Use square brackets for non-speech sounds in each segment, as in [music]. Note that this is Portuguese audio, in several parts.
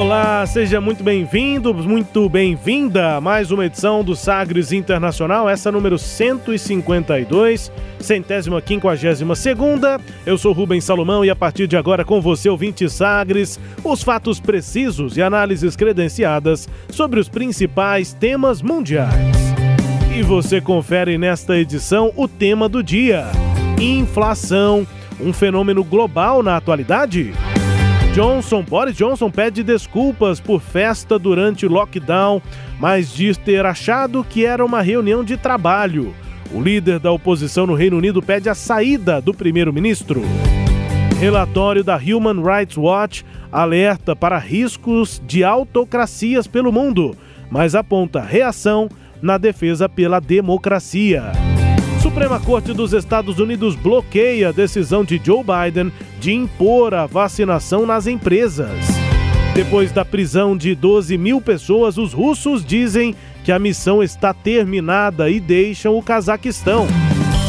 Olá, seja muito bem-vindo, muito bem-vinda a mais uma edição do Sagres Internacional, essa número 152, centésima quinquagésima segunda. Eu sou Rubens Salomão e a partir de agora com você, ouvinte Sagres, os fatos precisos e análises credenciadas sobre os principais temas mundiais. E você confere nesta edição o tema do dia: inflação, um fenômeno global na atualidade? Johnson, Boris Johnson pede desculpas por festa durante lockdown, mas diz ter achado que era uma reunião de trabalho. O líder da oposição no Reino Unido pede a saída do primeiro-ministro. Relatório da Human Rights Watch alerta para riscos de autocracias pelo mundo, mas aponta reação na defesa pela democracia. Suprema Corte dos Estados Unidos bloqueia a decisão de Joe Biden de impor a vacinação nas empresas. Depois da prisão de 12 mil pessoas, os russos dizem que a missão está terminada e deixam o Cazaquistão.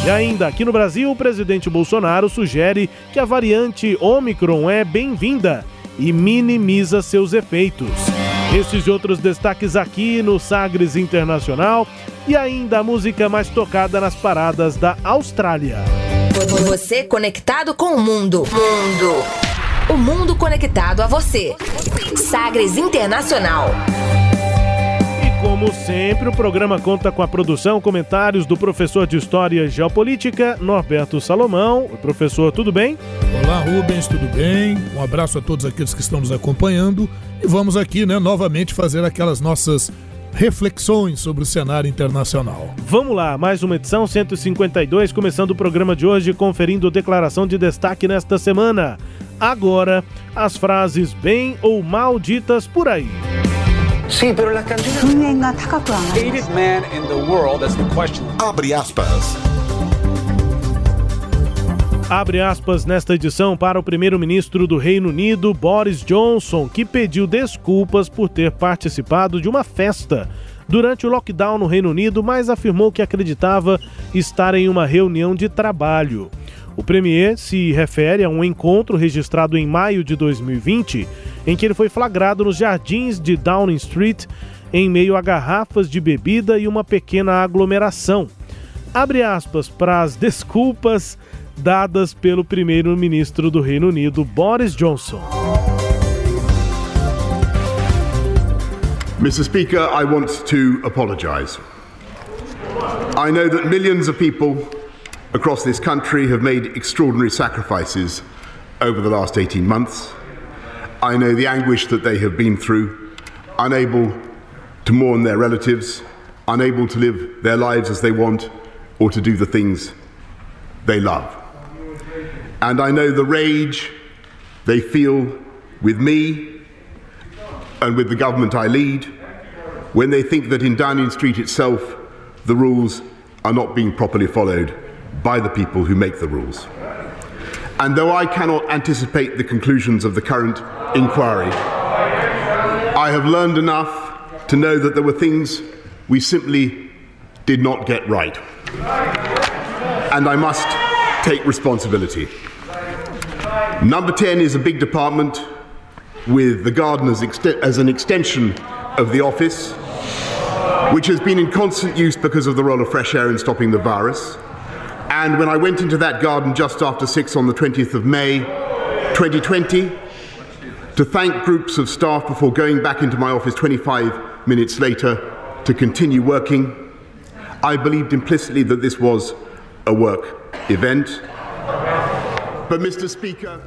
E ainda aqui no Brasil, o presidente Bolsonaro sugere que a variante Omicron é bem-vinda e minimiza seus efeitos. Esses e outros destaques aqui no Sagres Internacional e ainda a música mais tocada nas paradas da Austrália. Você conectado com o mundo. Mundo. O mundo conectado a você. Sagres Internacional. Como sempre, o programa conta com a produção, comentários do professor de História e Geopolítica, Norberto Salomão. Professor, tudo bem? Olá, Rubens, tudo bem? Um abraço a todos aqueles que estão nos acompanhando. E vamos aqui, né, novamente fazer aquelas nossas reflexões sobre o cenário internacional. Vamos lá, mais uma edição 152, começando o programa de hoje, conferindo declaração de destaque nesta semana. Agora, as frases bem ou mal ditas por aí. Sí, pero las canciones. Hated man in the world, that's the question. Abre aspas. Abre aspas nesta edição para o primeiro-ministro do Reino Unido, Boris Johnson, que pediu desculpas por ter participado de uma festa durante o lockdown no Reino Unido, mas afirmou que acreditava estar em uma reunião de trabalho. O premier se refere a um encontro registrado em maio de 2020, em que ele foi flagrado nos jardins de Downing Street, em meio a garrafas de bebida e uma pequena aglomeração. Abre aspas para as desculpas dadas pelo primeiro-ministro do Reino Unido, Boris Johnson. Mr. Speaker, I want to apologise. I know that millions of people across this country have made extraordinary sacrifices over the last 18 months. I know the anguish that they have been through, unable to mourn their relatives, unable to live their lives as they want, or to do the things they love. And I know the rage they feel with me and with the government I lead when they think that in Downing Street itself the rules are not being properly followed by the people who make the rules. And though I cannot anticipate the conclusions of the current inquiry, I have learned enough to know that there were things we simply did not get right. And I must take responsibility. Number 10 is a big department with the garden as, as an extension of the office, which has been in constant use because of the role of fresh air in stopping the virus. And when I went into that garden just after 6 on the 20th of May 2020 to thank groups of staff before going back into my office 25 minutes later to continue working, I believed implicitly that this was a work event. But, Mr. Speaker.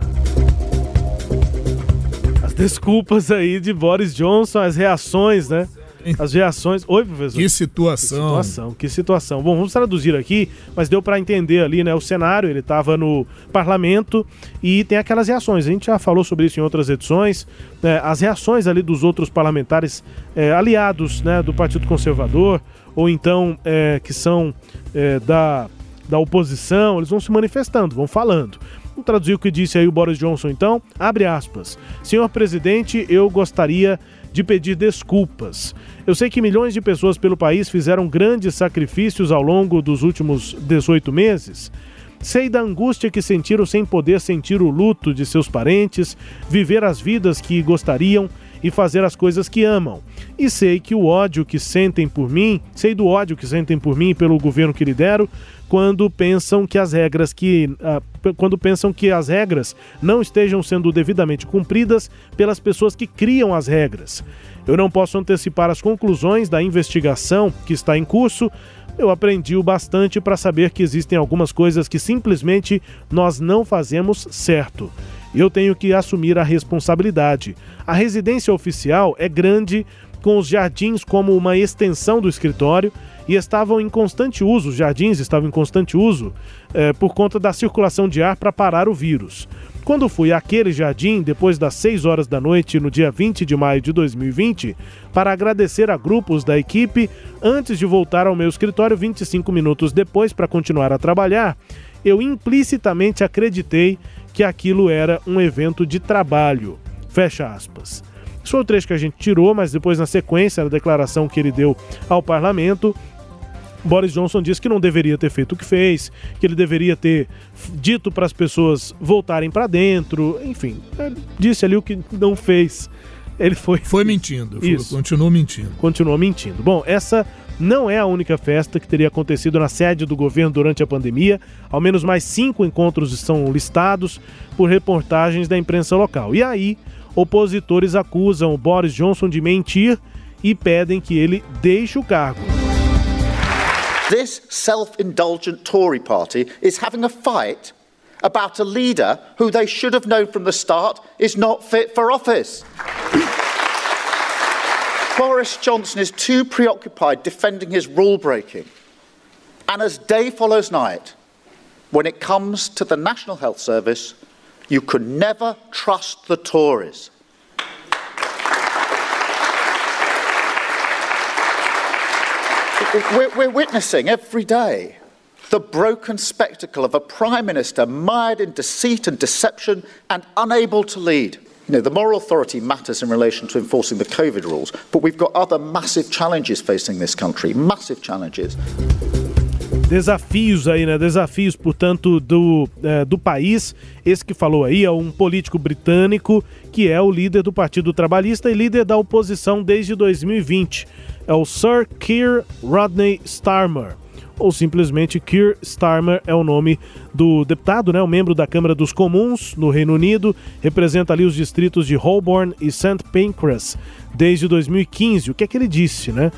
As desculpas aí de Boris Johnson, as reações, né? [laughs] as reações. Oi, professor. Que situação. Que situação, que situação. Bom, vamos traduzir aqui, mas deu para entender ali, né? O cenário, ele estava no parlamento e tem aquelas reações. A gente já falou sobre isso em outras edições. Né, as reações ali dos outros parlamentares é, aliados né, do Partido Conservador, ou então é, que são é, da, da oposição, eles vão se manifestando, vão falando. Vamos traduzir o que disse aí o Boris Johnson, então. Abre aspas. Senhor presidente, eu gostaria de pedir desculpas. Eu sei que milhões de pessoas pelo país fizeram grandes sacrifícios ao longo dos últimos 18 meses. Sei da angústia que sentiram sem poder sentir o luto de seus parentes, viver as vidas que gostariam e fazer as coisas que amam. E sei que o ódio que sentem por mim, sei do ódio que sentem por mim e pelo governo que lidero, quando pensam que as regras que uh, quando pensam que as regras não estejam sendo devidamente cumpridas pelas pessoas que criam as regras. Eu não posso antecipar as conclusões da investigação que está em curso. Eu aprendi o bastante para saber que existem algumas coisas que simplesmente nós não fazemos certo. Eu tenho que assumir a responsabilidade. A residência oficial é grande, com os jardins como uma extensão do escritório e estavam em constante uso, os jardins estavam em constante uso eh, por conta da circulação de ar para parar o vírus. Quando fui àquele jardim, depois das 6 horas da noite, no dia 20 de maio de 2020, para agradecer a grupos da equipe, antes de voltar ao meu escritório 25 minutos depois para continuar a trabalhar, eu implicitamente acreditei que aquilo era um evento de trabalho. Fecha aspas. Isso foi o trecho que a gente tirou, mas depois, na sequência, da declaração que ele deu ao parlamento, Boris Johnson disse que não deveria ter feito o que fez, que ele deveria ter dito para as pessoas voltarem para dentro, enfim, disse ali o que não fez. Ele foi. Foi mentindo. Isso. Continuou mentindo. Continuou mentindo. Bom, essa não é a única festa que teria acontecido na sede do governo durante a pandemia. Ao menos mais cinco encontros estão listados por reportagens da imprensa local. E aí, opositores acusam o Boris Johnson de mentir e pedem que ele deixe o cargo. This self indulgent Tory party is having a fight about a leader who they should have known from the start is not fit for office. Boris Johnson is too preoccupied defending his rule breaking. And as day follows night, when it comes to the National Health Service, you can never trust the Tories. We're, we're witnessing every day the broken spectacle of a prime minister mired in deceit and deception and unable to lead. You know, the moral authority matters in relation to enforcing the COVID rules, but we've got other massive challenges facing this country, massive challenges. Desafios aí, né? Desafios, portanto, do, é, do país. Esse que falou aí é um político britânico que é o líder do Partido Trabalhista e líder da oposição desde 2020 é o Sir Keir Rodney Starmer ou simplesmente Keir Starmer é o nome do deputado, né, o membro da Câmara dos Comuns no Reino Unido, representa ali os distritos de Holborn e St Pancras desde 2015. O que é que ele disse, né?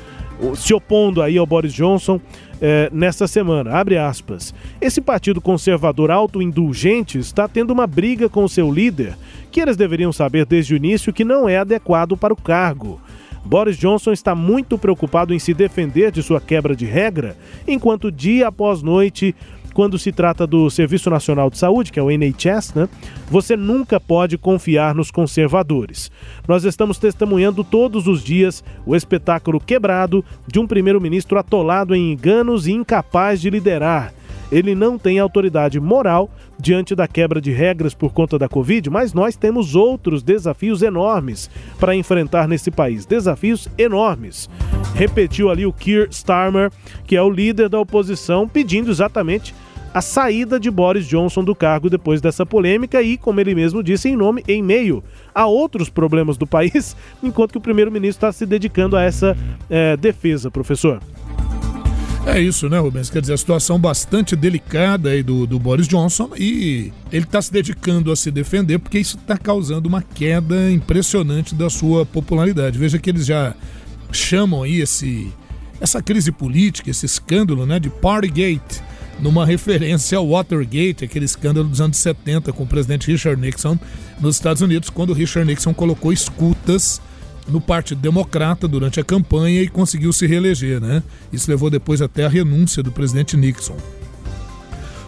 Se opondo aí ao Boris Johnson é, nesta semana, abre aspas. Esse partido conservador autoindulgente está tendo uma briga com seu líder, que eles deveriam saber desde o início que não é adequado para o cargo. Boris Johnson está muito preocupado em se defender de sua quebra de regra, enquanto dia após noite quando se trata do Serviço Nacional de Saúde, que é o NHS, né, você nunca pode confiar nos conservadores. Nós estamos testemunhando todos os dias o espetáculo quebrado de um primeiro-ministro atolado em enganos e incapaz de liderar ele não tem autoridade moral diante da quebra de regras por conta da Covid, mas nós temos outros desafios enormes para enfrentar nesse país. Desafios enormes. Repetiu ali o Keir Starmer, que é o líder da oposição, pedindo exatamente a saída de Boris Johnson do cargo depois dessa polêmica e, como ele mesmo disse, em nome em meio a outros problemas do país, [laughs] enquanto que o primeiro-ministro está se dedicando a essa é, defesa, professor. É isso, né, Rubens? Quer dizer, a situação bastante delicada aí do, do Boris Johnson e ele está se dedicando a se defender porque isso está causando uma queda impressionante da sua popularidade. Veja que eles já chamam aí esse, essa crise política, esse escândalo, né, de Partygate, numa referência ao Watergate, aquele escândalo dos anos 70 com o presidente Richard Nixon nos Estados Unidos, quando Richard Nixon colocou escutas no Partido Democrata durante a campanha e conseguiu se reeleger, né? Isso levou depois até a renúncia do presidente Nixon.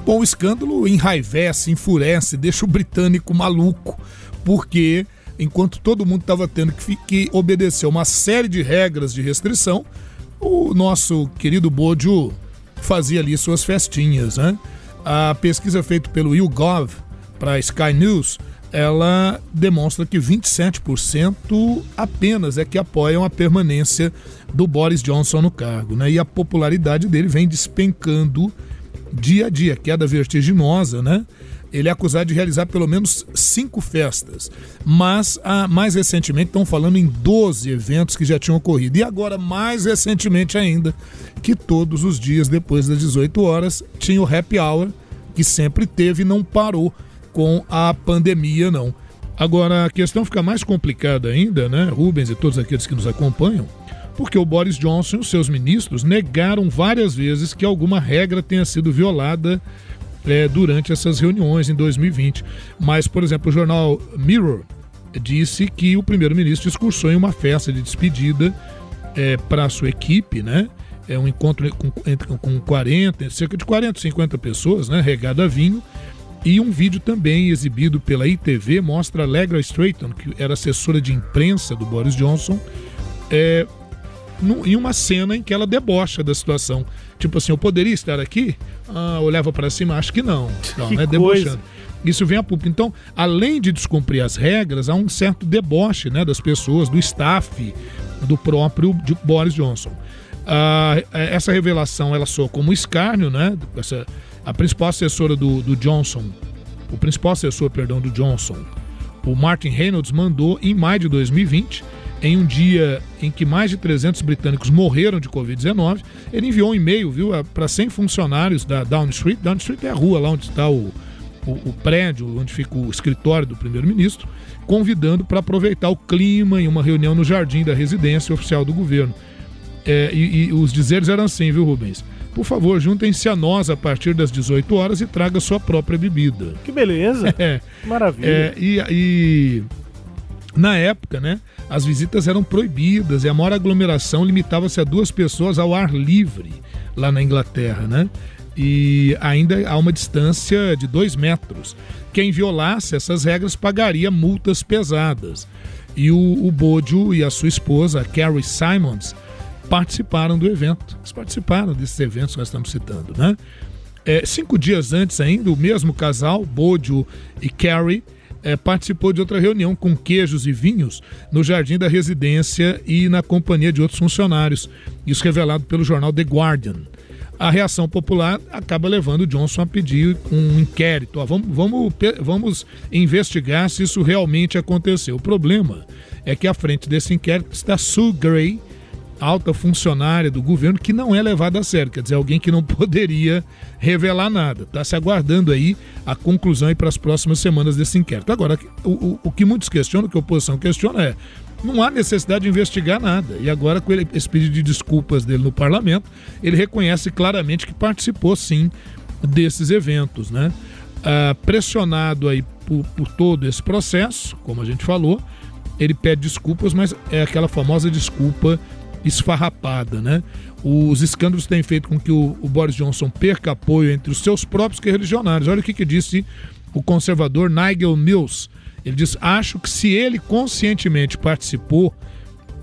Bom, o escândalo enraivece, enfurece, deixa o britânico maluco, porque enquanto todo mundo estava tendo que, que obedecer uma série de regras de restrição, o nosso querido Bojo fazia ali suas festinhas, né? A pesquisa feita pelo YouGov para Sky News ela demonstra que 27% apenas é que apoiam a permanência do Boris Johnson no cargo. Né? E a popularidade dele vem despencando dia a dia, queda vertiginosa, né? Ele é acusado de realizar pelo menos cinco festas, mas ah, mais recentemente estão falando em 12 eventos que já tinham ocorrido. E agora, mais recentemente ainda, que todos os dias depois das 18 horas tinha o happy hour, que sempre teve e não parou com a pandemia, não. Agora, a questão fica mais complicada ainda, né, Rubens e todos aqueles que nos acompanham, porque o Boris Johnson e os seus ministros negaram várias vezes que alguma regra tenha sido violada é, durante essas reuniões em 2020. Mas, por exemplo, o jornal Mirror disse que o primeiro-ministro discursou em uma festa de despedida é, para a sua equipe, né? É um encontro com, com 40, cerca de 40, 50 pessoas, né? Regado a vinho. E um vídeo também exibido pela ITV mostra Allegra Strayton, que era assessora de imprensa do Boris Johnson, é, no, em uma cena em que ela debocha da situação. Tipo assim, eu poderia estar aqui? Ah, olhava para cima, acho que não. [laughs] Não, que né? Debochando. Isso vem a público. Então, além de descumprir as regras, há um certo deboche né, das pessoas, do staff, do próprio Boris Johnson. Ah, essa revelação ela soa como escárnio, né? Essa, a principal assessora do, do Johnson, o principal assessor, perdão, do Johnson, o Martin Reynolds, mandou em maio de 2020, em um dia em que mais de 300 britânicos morreram de Covid-19, ele enviou um e-mail, viu, para 100 funcionários da Downing Street. Downing Street é a rua lá onde está o, o, o prédio, onde fica o escritório do primeiro-ministro, convidando para aproveitar o clima em uma reunião no jardim da residência oficial do governo. É, e, e os dizeres eram assim, viu, Rubens? Por favor, juntem-se a nós a partir das 18 horas e traga sua própria bebida. Que beleza! [laughs] É, Maravilha. é, e, e na época, né, as visitas eram proibidas e a maior aglomeração limitava-se a duas pessoas ao ar livre lá na Inglaterra, né? E ainda há uma distância de dois metros. Quem violasse essas regras pagaria multas pesadas. E o, o Bojo e a sua esposa, Carrie Simons, participaram do evento. Eles participaram desses eventos que nós estamos citando, né? É, cinco dias antes ainda, o mesmo casal, Bojo e Carrie, é, participou de outra reunião com queijos e vinhos no jardim da residência e na companhia de outros funcionários. Isso revelado pelo jornal The Guardian. A reação popular acaba levando Johnson a pedir um inquérito. Ó, vamos, vamos, vamos investigar se isso realmente aconteceu. O problema é que à frente desse inquérito está Sue Gray, alta funcionária do governo que não é levada a sério, quer dizer, alguém que não [laughs] poderia revelar nada. Está se aguardando aí a conclusão para as próximas semanas desse inquérito. Agora, o, o, o, que muitos questionam, o que a oposição questiona é não há necessidade de investigar nada. E agora, com ele, esse pedido de desculpas dele no parlamento, ele reconhece claramente que participou sim desses eventos, né? Ah, pressionado aí por, por todo esse processo, como a gente falou, ele pede desculpas, mas é aquela famosa desculpa esfarrapada, né? Os escândalos têm feito com que o, o Boris Johnson perca apoio entre os seus próprios religionários. Olha o que, que disse o conservador Nigel Mills. Ele diz: Acho que se ele conscientemente participou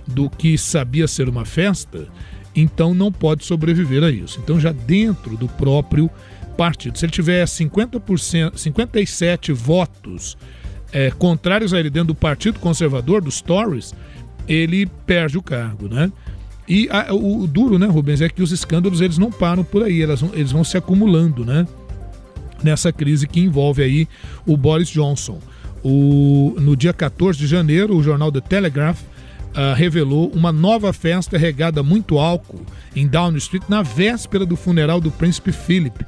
do que sabia ser uma festa, então não pode sobreviver a isso. Então, já dentro do próprio partido, se ele tiver 50%, 57 votos é, contrários a ele dentro do Partido Conservador, dos Tories, ele perde o cargo, né? E a, o, o, duro, né, Rubens, é que os escândalos eles não param por aí, eles vão, eles vão se acumulando, né? Nessa crise que envolve aí o Boris Johnson. O, no dia 14 de janeiro, o jornal The Telegraph uh, revelou uma nova festa regada muito álcool em Downing Street na véspera do funeral do príncipe Philip.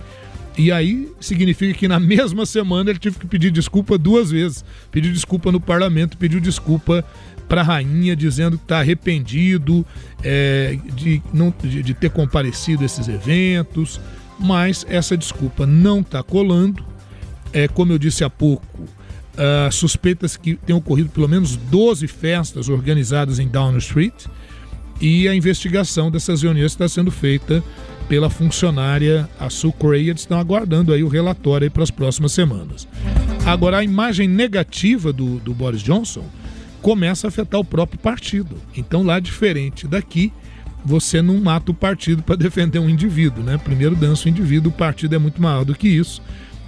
E aí significa que na [laughs] mesma semana ele teve que pedir desculpa duas vezes. Pediu desculpa no parlamento, pediu desculpa para a rainha dizendo que está arrependido é, de, não, de, de ter comparecido a esses eventos, mas essa desculpa não está colando. É, como eu disse há pouco, Uh, suspeitas que tenham ocorrido pelo menos 12 festas organizadas em Downing Street e a investigação dessas reuniões está sendo feita pela funcionária a Sue Cray. Eles estão aguardando aí o relatório para as próximas semanas. Agora, a imagem negativa do, do Boris Johnson começa a afetar o próprio partido. Então, lá, diferente daqui, você não mata o partido para [laughs] defender um indivíduo, né? Primeiro dança o indivíduo, o partido é muito maior do que isso.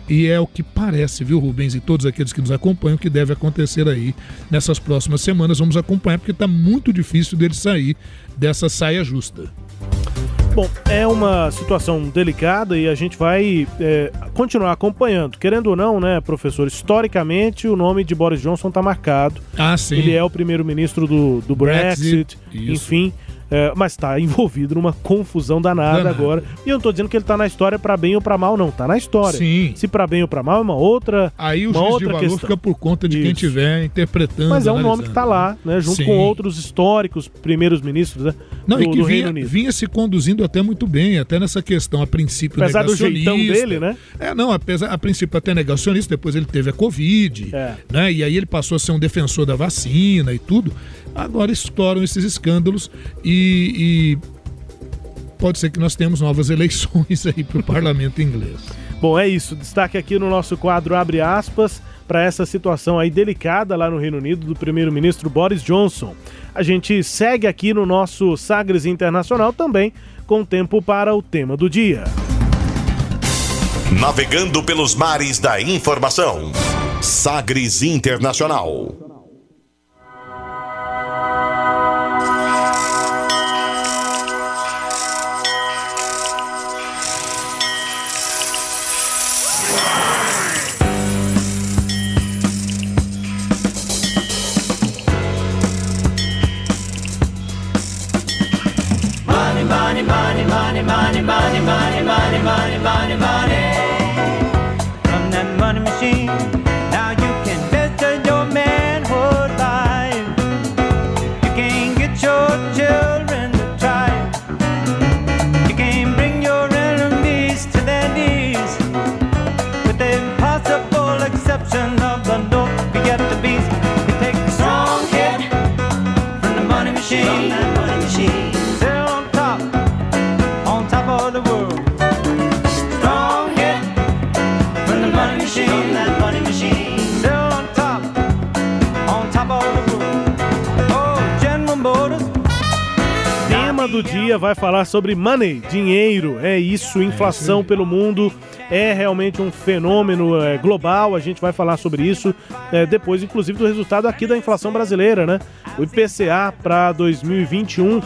E é o que parece, viu, Rubens, e todos aqueles que nos acompanham, que deve acontecer aí nessas próximas semanas. Vamos acompanhar, porque está muito difícil dele sair dessa saia justa. Bom, é uma situação delicada e a gente vai é, continuar acompanhando. Querendo ou não, né, professor? Historicamente, o nome de Boris Johnson está marcado. Ah, sim. Ele é o primeiro-ministro do, do Brexit, Brexit enfim. É, mas está envolvido numa confusão danada, agora. E eu não estou dizendo que ele está na história para bem ou para mal, não. Está na história. Sim. Se para bem ou para mal é uma outra. Aí o uma juiz outra de valor questão. fica por conta de Isso. quem estiver interpretando. Mas é um nome que está lá, né? Junto Sim. com outros históricos primeiros ministros né, não, do, e que vinha, vinha, se conduzindo até muito bem, até nessa questão, a princípio apesar negacionista. do jeitão dele, né? É, não, apesar, a princípio até negacionista, depois ele teve a Covid, é. né? E aí ele passou a ser um defensor da vacina e tudo. Agora estouram esses escândalos e, e pode ser que nós tenhamos novas [laughs] eleições aí para o parlamento inglês. Bom, é isso. Destaque aqui no nosso quadro abre aspas para essa situação aí delicada lá no Reino Unido do primeiro-ministro Boris Johnson. A gente segue aqui no nosso Sagres Internacional também com tempo para o tema do dia. Navegando pelos mares da informação. Sagres Internacional. Dia vai falar sobre money, dinheiro. É isso, inflação pelo mundo é realmente um fenômeno é, global. A gente vai falar sobre isso é, depois, inclusive, do resultado aqui da inflação brasileira, né? O IPCA para 2021,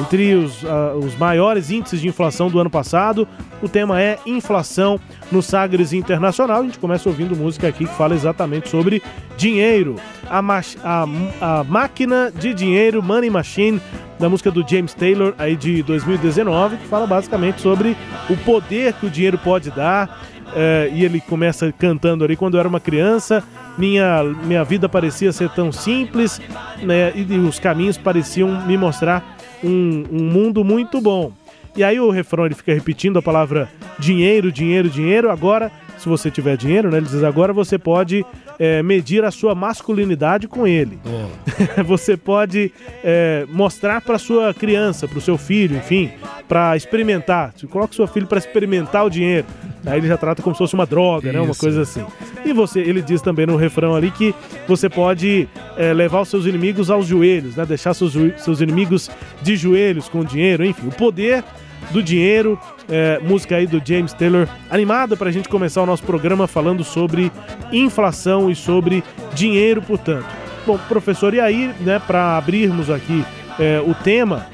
entre os, uh, os maiores índices de inflação do ano passado. O tema é inflação no Sagres Internacional. A gente começa ouvindo música aqui que fala exatamente sobre dinheiro. A, a, a máquina de dinheiro, Money Machine, da música do James Taylor aí de 2019, que fala basicamente sobre o poder que o dinheiro pode dar. É, e ele começa cantando ali quando eu era uma criança, minha, minha vida parecia ser tão simples, né? E os caminhos pareciam me mostrar um, um mundo muito bom. E aí o refrão ele fica repetindo a palavra dinheiro, dinheiro, dinheiro. Agora, se você tiver dinheiro, né? Ele diz agora você pode é, medir a sua masculinidade com ele. [laughs] Você pode é, mostrar para sua criança, para o seu filho, enfim, para experimentar. Você coloca seu filho para experimentar o dinheiro. Aí ele já trata como se fosse uma droga, Isso. né? Uma coisa assim. E você, ele diz também no refrão ali que você pode é, levar os seus inimigos aos joelhos, né? Deixar seus, seus inimigos de joelhos com dinheiro, enfim. O poder do dinheiro, é, música aí do James Taylor, animada para a gente começar o nosso programa falando sobre inflação e sobre dinheiro, portanto. Bom, professor, e aí, né, para abrirmos aqui é, o tema,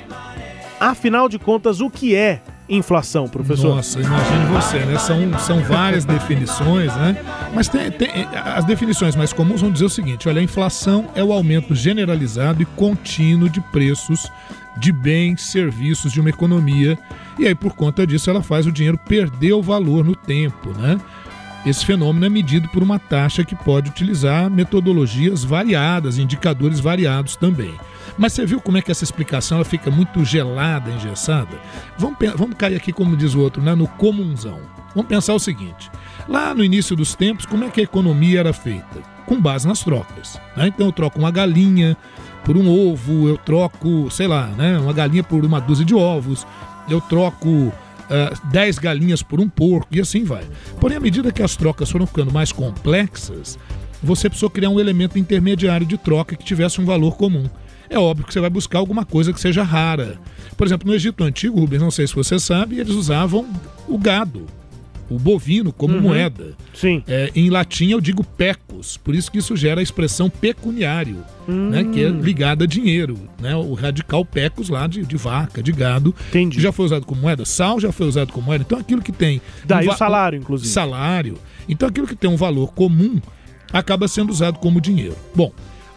afinal de contas, o que é inflação, professor? Nossa, imagine você, né? São, são várias definições, né? Mas tem, tem, as definições mais comuns vão dizer o seguinte: olha, a inflação é o aumento generalizado e contínuo de preços de bens, serviços de uma economia. E aí, por conta disso, ela faz o dinheiro perder o valor no tempo, né? Esse fenômeno é medido por uma taxa que pode utilizar metodologias variadas, indicadores variados também. Mas você viu como é que essa explicação ela fica muito gelada, engessada? Vamos, vamos cair aqui, como diz o outro, né, no comunzão. Vamos pensar o seguinte: Lá no início dos tempos, como é que a economia era feita? Com base nas trocas. né? Então eu troco uma galinha por um ovo, eu troco, sei lá, né, uma galinha por uma dúzia de ovos, eu troco ah, 10 galinhas por um porco e assim vai. Porém, à medida que as trocas foram ficando mais complexas, você precisou criar um elemento intermediário de troca que tivesse um valor comum. É óbvio que você vai buscar alguma coisa que seja rara. Por exemplo, no Egito Antigo, Rubens, não sei se você sabe, eles usavam o gado, o bovino, como Uhum. moeda. Sim. É, em latim eu digo pecus, por isso que isso gera a expressão pecuniário, né, que é ligada a dinheiro. Né, o radical pecus lá de, de vaca, de gado, Entendi. já foi usado como moeda. Sal já foi usado como moeda. Então aquilo que tem. Daí um o salário, inclusive. Salário. Então aquilo que tem um valor comum acaba sendo usado como dinheiro. Bom,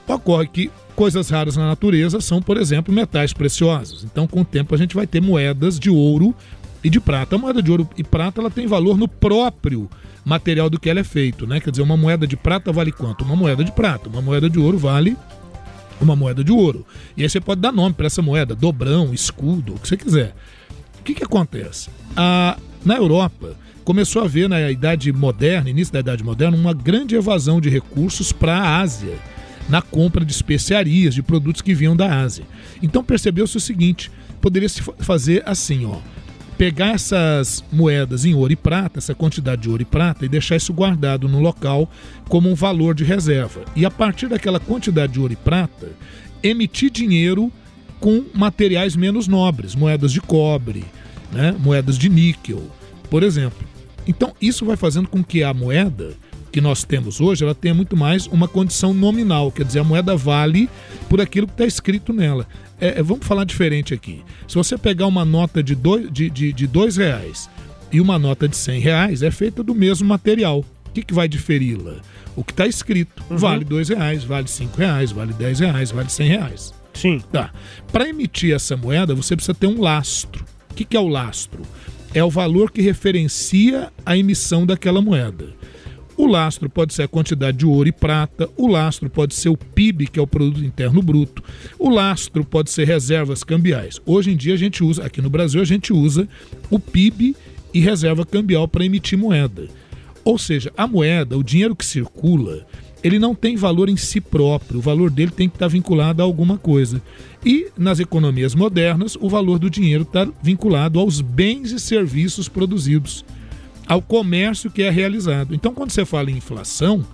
ocorre que coisas raras na natureza são, por exemplo, metais preciosos. Então, com o tempo, a gente vai ter moedas de ouro e de prata. A moeda de ouro e prata ela tem valor no próprio material do que ela é feito, né? Quer dizer, uma moeda de prata vale quanto? Uma moeda de prata. Uma moeda de ouro vale uma moeda de ouro. E aí você pode dar nome para essa moeda, dobrão, escudo, o que você quiser. O que, que acontece? Na Europa, começou a haver na Idade Moderna, início da Idade Moderna, uma grande evasão de recursos para a Ásia, na compra de especiarias, de produtos que vinham da Ásia. Então percebeu-se o seguinte: poderia se fa- fazer assim, ó. Pegar essas moedas em ouro e prata, essa quantidade de ouro e prata, e deixar isso guardado no local como um valor de reserva. E a partir daquela quantidade de ouro e prata, emitir dinheiro com materiais menos nobres, moedas de cobre, né, moedas de níquel, por exemplo. Então, isso vai fazendo com que a moeda que nós temos hoje, ela tenha muito mais uma condição nominal, quer dizer, a moeda vale por aquilo que está escrito nela. É, é, vamos falar diferente aqui. Se você pegar uma nota de dois, de, de, de dois reais e uma nota de 100 reais, é feita do mesmo material. O que, que vai diferi-la? O que está escrito. Vale dois reais, vale cinco reais, vale 10 reais, vale 100 reais. Sim. Tá. Para emitir essa moeda, você precisa ter um lastro. O que, que é o lastro? É o valor que referencia a emissão daquela moeda. O lastro pode ser a quantidade de ouro e prata, o lastro pode ser o PIB, que é o produto interno bruto, o lastro pode ser reservas cambiais. Hoje em dia a gente usa, aqui no Brasil a gente usa o PIB e reserva cambial para emitir moeda. Ou seja, a moeda, o dinheiro que circula, ele não tem valor em si próprio, o valor dele tem que estar vinculado a alguma coisa. E nas economias modernas, o valor do dinheiro está vinculado aos bens e serviços produzidos, ao comércio que é realizado. Então, quando você fala em inflação,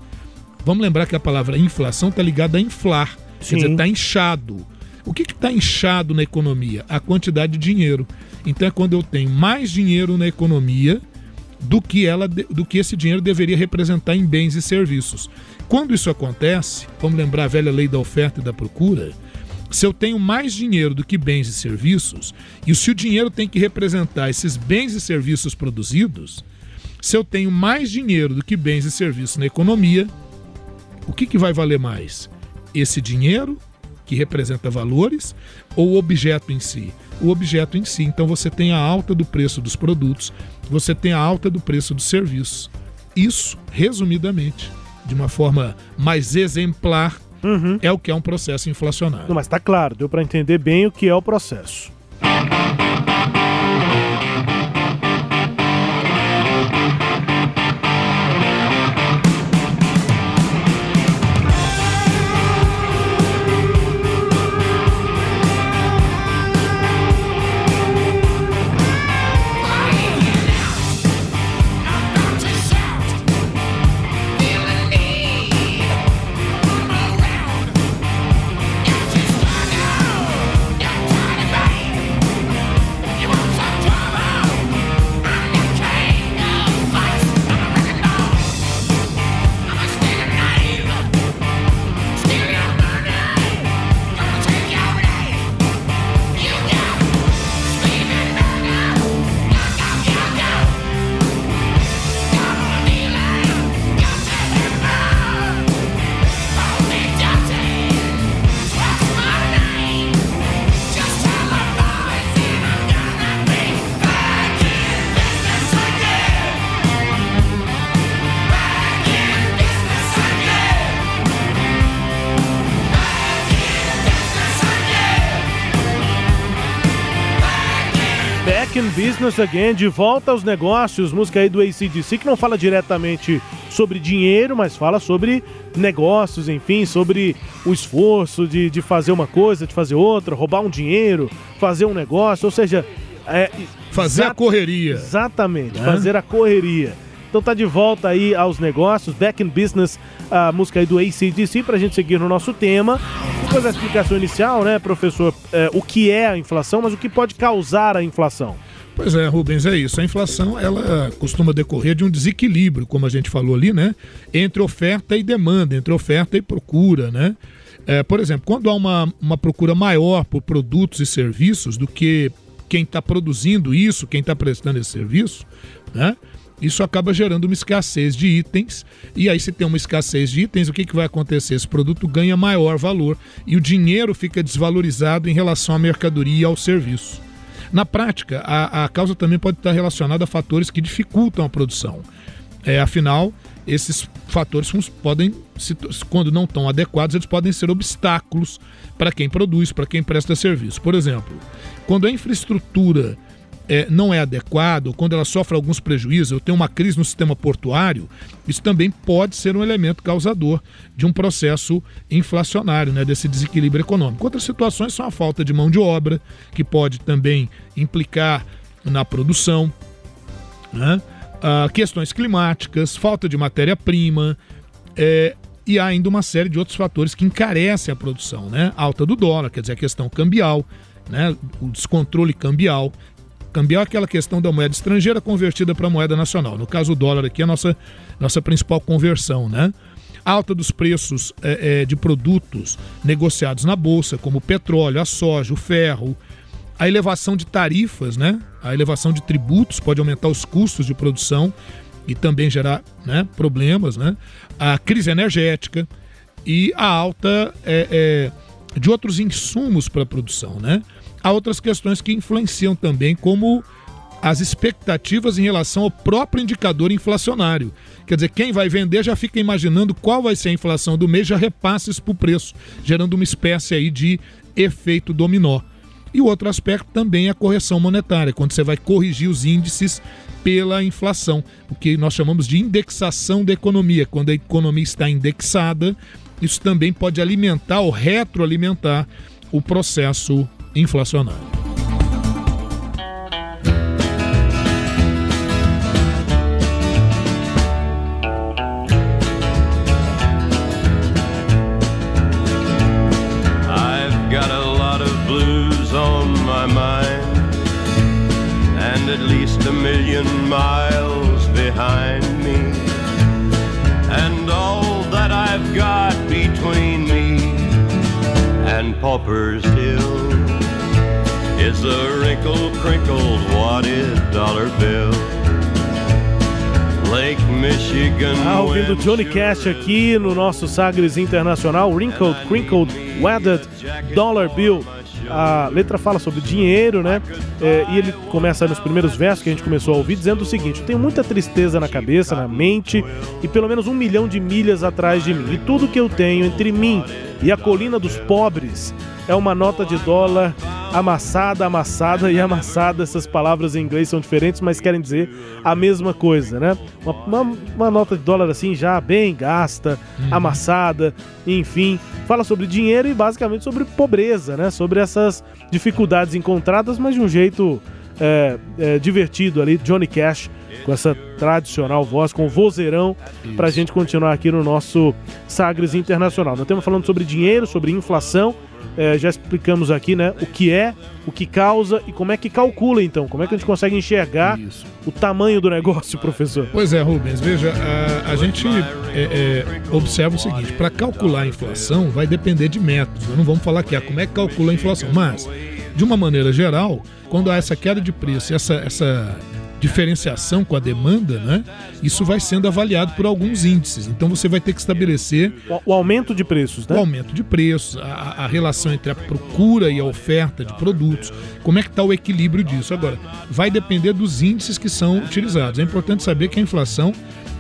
vamos lembrar que a palavra inflação está ligada a inflar, Sim. quer dizer, está inchado. O que está inchado na economia? A quantidade de dinheiro. Então é quando eu tenho mais dinheiro na economia do que ela do que esse dinheiro deveria representar em bens e serviços. Quando isso acontece, vamos lembrar a velha lei da oferta e da procura, se eu tenho mais dinheiro do que bens e serviços, e se o dinheiro tem que representar esses bens e serviços produzidos, se eu tenho mais dinheiro do que bens e serviços na economia, o que, que vai valer mais? Esse dinheiro, que representa valores, ou o objeto em si? O objeto em si. Então você tem a alta do preço dos produtos, você tem a alta do preço dos serviços. Isso, resumidamente, de uma forma mais exemplar, é o que é um processo inflacionário. Não, mas tá claro, deu para entender bem o que é o processo. In Business Again, de volta aos negócios, música aí do ACDC, que não fala diretamente sobre dinheiro, mas fala sobre negócios, enfim, sobre o esforço de, de fazer uma coisa, de fazer outra, roubar um dinheiro, fazer um negócio, ou seja... É, Fazer a correria. Exatamente, Né? fazer a correria. Então tá de volta aí aos negócios, Back in Business, a música aí do ACDC, pra gente seguir no nosso tema. Depois da explicação inicial, né, professor, é, o que é a inflação, mas o que pode causar a inflação? Pois é, Rubens, é isso. A inflação, ela costuma decorrer de um desequilíbrio, como a gente falou ali, né? Entre oferta e demanda, entre oferta e procura, né? É, por exemplo, quando há uma, uma procura maior por produtos e serviços do que quem está produzindo isso, quem está prestando esse serviço, né? Isso acaba gerando uma escassez de itens, e aí, se tem uma escassez de itens, o que, que vai acontecer? Esse produto ganha maior valor e o dinheiro fica desvalorizado em relação à mercadoria e ao serviço. Na prática, a, a causa também pode estar relacionada a fatores que dificultam a produção. É, afinal, esses fatores podem, quando não estão adequados, eles podem ser obstáculos para quem produz, para quem presta serviço. Por exemplo, quando a infraestrutura é, não é adequada, ou quando ela sofre alguns prejuízos, eu tenho uma crise no sistema portuário, isso também pode ser um elemento causador de um processo inflacionário, né, desse desequilíbrio econômico. Outras situações são a falta de mão de obra, que pode também implicar na produção, né? Ah, questões climáticas, falta de matéria-prima, é, e há ainda uma série de outros fatores que encarecem a produção, né? Alta do dólar, quer dizer, a questão cambial, né? O descontrole cambial. Cambial é aquela questão da moeda estrangeira convertida para moeda nacional. No caso, o dólar aqui é a nossa, nossa principal conversão, né? Alta dos preços é, é, de produtos negociados na bolsa, como o petróleo, a soja, o ferro, a elevação de tarifas, né? A elevação de tributos pode aumentar os custos de produção e também gerar né, problemas, né? A crise energética e a alta é, é, de outros insumos para a produção, né? Há outras questões que influenciam também, como as expectativas em relação ao próprio indicador inflacionário. Quer dizer, quem vai vender já fica imaginando qual vai ser a inflação do mês, já repassa isso para o preço, gerando uma espécie aí de efeito dominó. E o outro aspecto também é a correção monetária, quando você vai corrigir os índices pela inflação, o que nós chamamos de indexação da economia. Quando a economia está indexada, isso também pode alimentar ou retroalimentar o processo inflacionário. I've got a lot of blues on my mind, and at least a million miles behind me. And all that I've got between me and Pauper's is a wrinkle crinkled wadded dollar bill. Lake Michigan. Ah, ouvindo Johnny Cash aqui no nosso Sagres Internacional, Wrinkled, Crinkled, Weathered Dollar Bill. A letra fala sobre dinheiro, né? É, e ele começa nos primeiros versos que a gente começou a ouvir, dizendo o seguinte: Eu tenho muita tristeza na cabeça, na mente, e pelo menos um milhão de milhas atrás de mim. E tudo que eu tenho entre mim e a colina dos pobres é uma nota de dólar amassada, amassada e amassada. Essas palavras em inglês são diferentes, mas querem dizer a mesma coisa, né? Uma, uma- uma nota de dólar assim já bem gasta, amassada, enfim. Fala sobre dinheiro e basicamente sobre pobreza, né? Sobre essas dificuldades encontradas, mas de um jeito é, é, divertido ali. Johnny Cash com essa tradicional voz, com o vozeirão, pra gente continuar aqui no nosso Sagres Internacional. Nós estamos falando sobre dinheiro, sobre inflação. É, já explicamos aqui, né, o que é, o que causa e como é que calcula, então. Como é que a gente consegue enxergar o tamanho do negócio, professor? Pois é, Rubens, veja, a, a gente é, é, observa o seguinte: para calcular a inflação vai depender de métodos. Nós não vamos falar aqui ah, como é que calcula a inflação, mas, de uma maneira geral, quando há essa queda de preço, essa, essa diferenciação com a demanda, né, isso vai sendo avaliado por alguns índices. Então você vai ter que estabelecer O, aumento de preços, né? o aumento de preços, a, a relação entre a procura e a oferta de produtos, como é que está o equilíbrio disso. Agora, vai depender dos índices que são utilizados. É importante saber que a inflação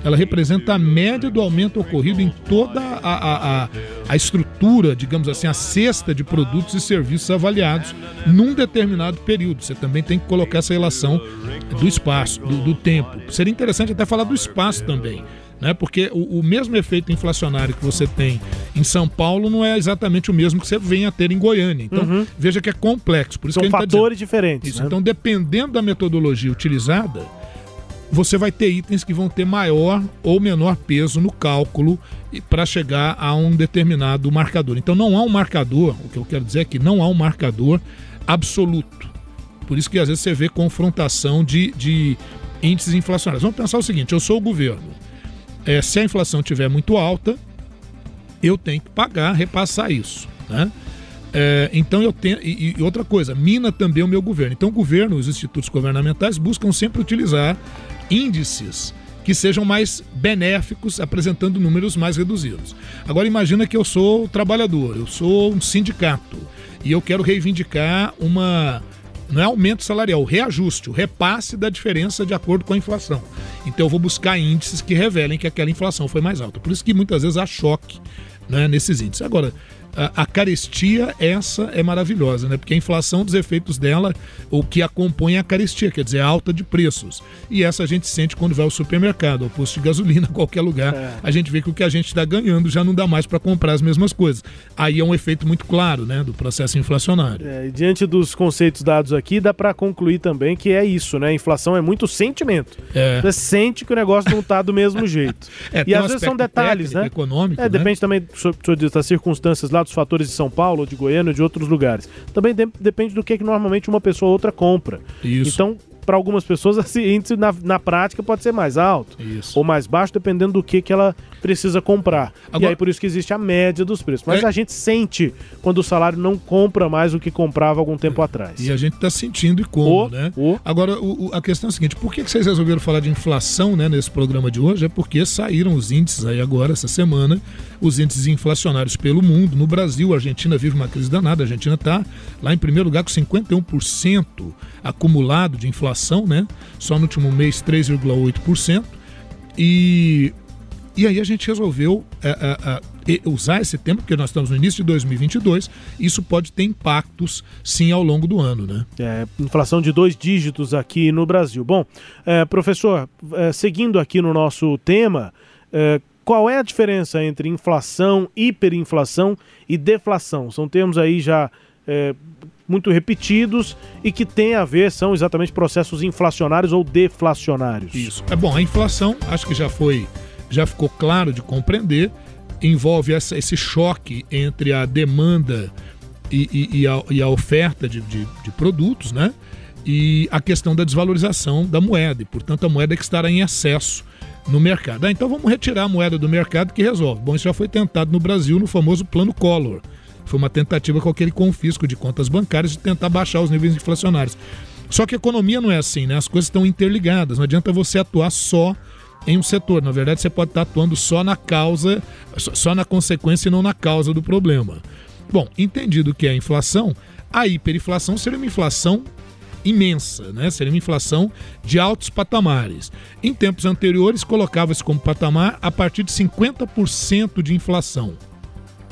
ela representa a média do aumento ocorrido em toda a, a, a, a estrutura, digamos assim, a cesta de produtos e serviços avaliados num determinado período. Você também tem que colocar essa relação do espaço, do, do tempo. Seria interessante até falar do espaço também né? Porque o, o, mesmo efeito inflacionário que você tem em São Paulo não é exatamente o mesmo que você vem a ter em Goiânia. Então, Uhum. veja que é complexo. Por isso São tá fatores dizendo. diferentes. Isso. né? Então, dependendo da metodologia utilizada, você vai ter itens que vão ter maior ou menor peso no cálculo para chegar a um determinado marcador. Então, não há um marcador, o que eu quero dizer é que não há um marcador absoluto. Por isso que às vezes você vê confrontação de, de índices inflacionários. Vamos pensar o seguinte: eu sou o governo. É, se a inflação estiver muito alta, eu tenho que pagar, repassar isso. Né? É, então eu tenho. E, e outra coisa, mina também o meu governo. Então o governo, os institutos governamentais buscam sempre utilizar índices que sejam mais benéficos, apresentando números mais reduzidos. Agora imagina que eu sou trabalhador, eu sou um sindicato e eu quero reivindicar uma não é aumento salarial, reajuste, o repasse da diferença de acordo com a inflação. Então eu vou buscar índices que revelem que aquela inflação foi mais alta. Por isso que muitas vezes há choque né, nesses índices. Agora, a, a carestia, essa é maravilhosa, né? Porque a inflação dos efeitos dela, o que a compõe é a carestia, quer dizer, a alta de preços. E essa a gente sente quando vai ao supermercado, ao posto de gasolina, [laughs] qualquer lugar. A gente vê que o que a gente está ganhando já não dá mais para comprar as mesmas coisas. Aí é um efeito muito claro, né, do processo inflacionário. É, e diante dos conceitos dados aqui, dá para concluir também que é isso, né? A inflação é muito sentimento. É. Você sente que o negócio não tá do mesmo [laughs] jeito. É, e às um vezes são detalhes, técnico, né? econômico, É, né? depende também, diz, das circunstâncias lá, dos fatores de São Paulo, de Goiânia, de outros lugares. Também de- depende do que, que normalmente uma pessoa ou outra compra. Isso. Então, para algumas pessoas, [laughs] esse índice na, na prática pode ser mais alto Isso. ou mais baixo, dependendo do que, que ela precisa comprar. E Agora- aí por isso que existe a média dos preços. Mas É. a gente sente quando o salário não compra mais o que comprava algum tempo atrás. E a gente está sentindo e como, O- né? o- Agora, o- a questão é a seguinte: por que, que vocês resolveram falar de inflação né, nesse programa de hoje? É porque saíram os índices aí agora, essa semana, os índices inflacionários pelo mundo. No Brasil, a Argentina vive uma crise danada. A Argentina está lá em primeiro lugar com 51% acumulado de inflação, né? Só no último mês, 3,8%. E e aí a gente resolveu é, é, é, usar esse tempo, porque nós estamos no início de 2022, isso pode ter impactos sim ao longo do ano, né? É, inflação de dois dígitos aqui no Brasil. Bom, é, professor, é, seguindo aqui no nosso tema, é, qual é a diferença entre inflação, hiperinflação e deflação? São termos aí já é, muito repetidos e que têm a ver, são exatamente processos inflacionários ou deflacionários. Isso. É bom, a inflação, acho que já foi, já ficou claro de compreender, envolve essa- esse choque entre a demanda e, e- e a, e a oferta de, de- de produtos, né? E a questão da desvalorização da moeda, e portanto a moeda que estará em excesso no mercado. Ah, então vamos retirar a moeda do mercado que resolve. Bom, isso já foi tentado no Brasil no famoso Plano Collor. Foi uma tentativa com aquele confisco de contas bancárias de tentar baixar os níveis inflacionários. Só que a economia não é assim, né? As coisas estão interligadas. Não adianta você atuar só em um setor. Na verdade, você pode estar atuando só na causa, só- na consequência e não na causa do problema. Bom, entendido que é a inflação, a hiperinflação seria uma inflação imensa, né? Seria uma inflação de altos patamares. Em tempos anteriores, colocava-se como patamar a partir de 50% de inflação.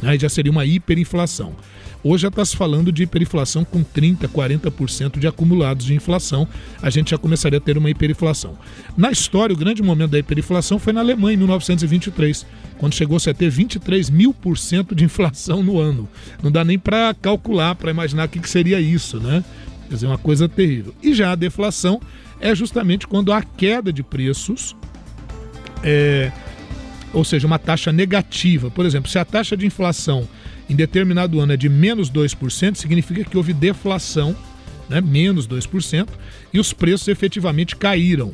Aí já seria uma hiperinflação. Hoje já está se falando de hiperinflação com 30%, 40% de acumulados de inflação. A gente já começaria a ter uma hiperinflação. Na história, o grande momento da hiperinflação foi na Alemanha, em 1923, quando chegou-se a ter 23 mil por cento de inflação no ano. Não dá nem para calcular, para imaginar o que, que seria isso, né? Quer dizer, uma coisa terrível. E já a deflação é justamente quando há queda de preços é, ou seja, uma taxa negativa. Por exemplo, se a taxa de inflação em determinado ano é de menos 2%, significa que houve deflação, né, menos 2%, e os preços efetivamente caíram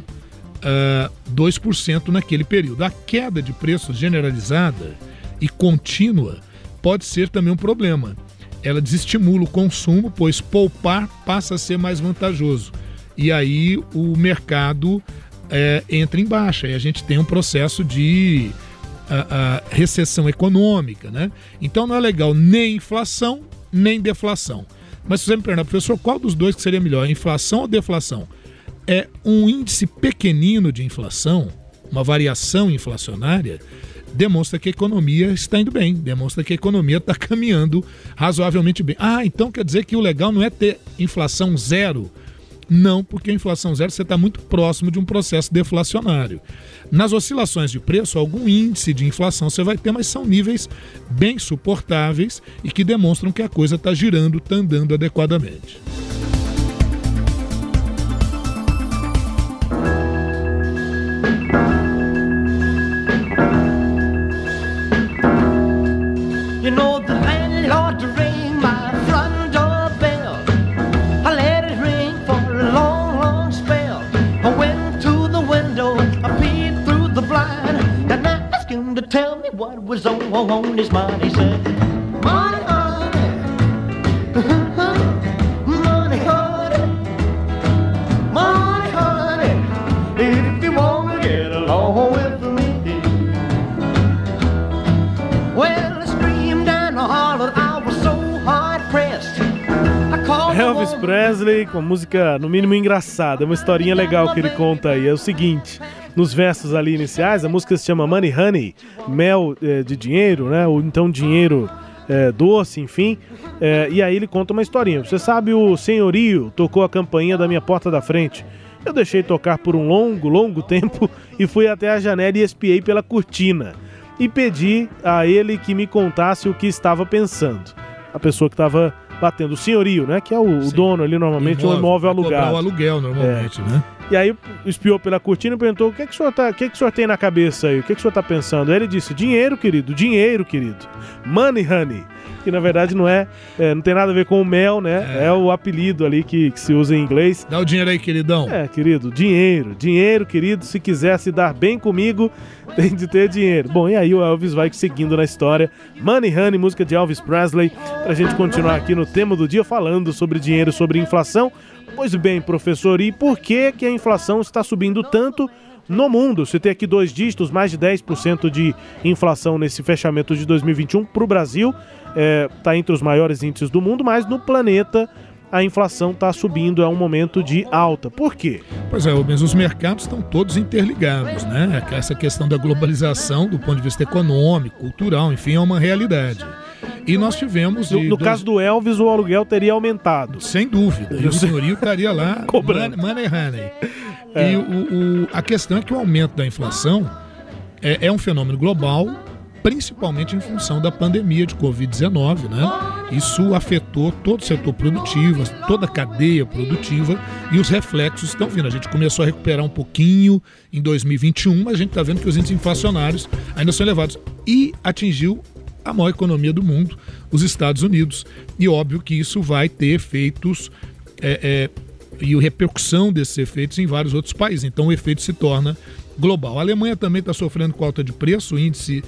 ah, 2% naquele período. A queda de preços generalizada e contínua pode ser também um problema. Ela desestimula o consumo, pois poupar passa a ser mais vantajoso. E aí o mercado é, entra em baixa e a gente tem um processo de a, a recessão econômica, né? Então não é legal nem inflação nem deflação. Mas se você me perguntar, professor, qual dos dois que seria melhor, inflação ou deflação? É um índice pequenino de inflação, uma variação inflacionária, demonstra que a economia está indo bem, demonstra que a economia está [laughs] caminhando razoavelmente bem. Ah, então quer dizer que o legal não é ter inflação zero. Não, porque a inflação zero você está muito próximo de um processo deflacionário. Nas oscilações de preço, algum índice de inflação você vai ter, mas são níveis bem suportáveis e que demonstram que a coisa está girando, está andando adequadamente. God was on his money, son. Presley com música no mínimo engraçada, uma historinha legal que ele conta aí. É o seguinte, nos versos ali iniciais, a música se chama Money Honey, mel eh, de dinheiro, né? Ou então dinheiro eh, doce, enfim. Eh, e aí ele conta uma historinha. Você sabe, o senhorio tocou a campainha da minha porta da frente. Eu deixei tocar por um longo, longo [laughs] tempo e fui até a janela e espiei pela cortina. E pedi a ele que me contasse o que estava pensando. A pessoa que estava batendo o senhorio, né? Que é o, dono ali, normalmente, um imóvel vai cobrar alugado. o aluguel normalmente, né? E aí espiou pela cortina e perguntou: o que, é que, o, senhor tá, o, que, é que o senhor tem na cabeça aí? O que, é que o senhor tá pensando? Aí ele disse: dinheiro, querido, dinheiro, querido. Money, honey. Que na verdade não é, é, não tem nada a ver com o mel, né? É, o apelido ali que, que se usa em inglês. Dá o dinheiro aí, queridão. É, querido, dinheiro, dinheiro, querido. Se quiser se dar bem comigo, [laughs] tem de ter dinheiro. Bom, e aí o Elvis vai seguindo na história. Money Honey, música de Elvis Presley, pra gente continuar aqui no tema do dia falando sobre dinheiro, sobre inflação. Pois bem, professor, e por que que a inflação está subindo tanto no mundo? Você tem aqui dois dígitos, mais de 10% de inflação nesse fechamento de 2021 para o Brasil. Está entre os maiores índices do mundo, mas no planeta a inflação está subindo, é um momento de alta. Por quê? Pois é, Rubens, os mercados estão todos interligados, né? Essa questão da globalização, do ponto de vista econômico, cultural, enfim, é uma realidade. E nós tivemos. No, no dois- caso do Elvis, o aluguel teria aumentado. Sem dúvida. E o senhorio estaria lá [laughs] Cobrando. money, money honey. É. E o, o- a questão é que o aumento da inflação é, é um fenômeno global, principalmente em função da pandemia de Covid-19, né? Isso afetou todo o setor produtivo, toda a cadeia produtiva e os reflexos estão vindo. A gente começou a recuperar um pouquinho em 2021, mas a gente está vendo que os índices inflacionários ainda são elevados. E atingiu a maior economia do mundo, os Estados Unidos. E óbvio que isso vai ter efeitos é, é, e a repercussão desses efeitos em vários outros países. Então o efeito se torna global. A Alemanha também está sofrendo com alta de preço, o índice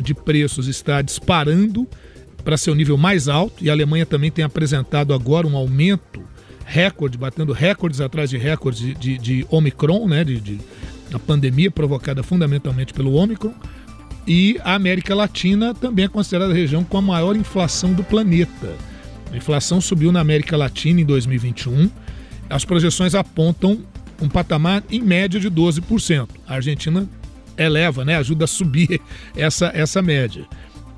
de preços está disparando para seu nível mais alto e a Alemanha também tem apresentado agora um aumento recorde, batendo recordes atrás de recordes de, de, de Omicron, né, de, de, da pandemia provocada fundamentalmente pelo Omicron. E a América Latina também é considerada a região com a maior inflação do planeta. A inflação subiu na América Latina em 2021. As projeções apontam um patamar em média de 12%. A Argentina eleva, né, ajuda a subir essa, essa média.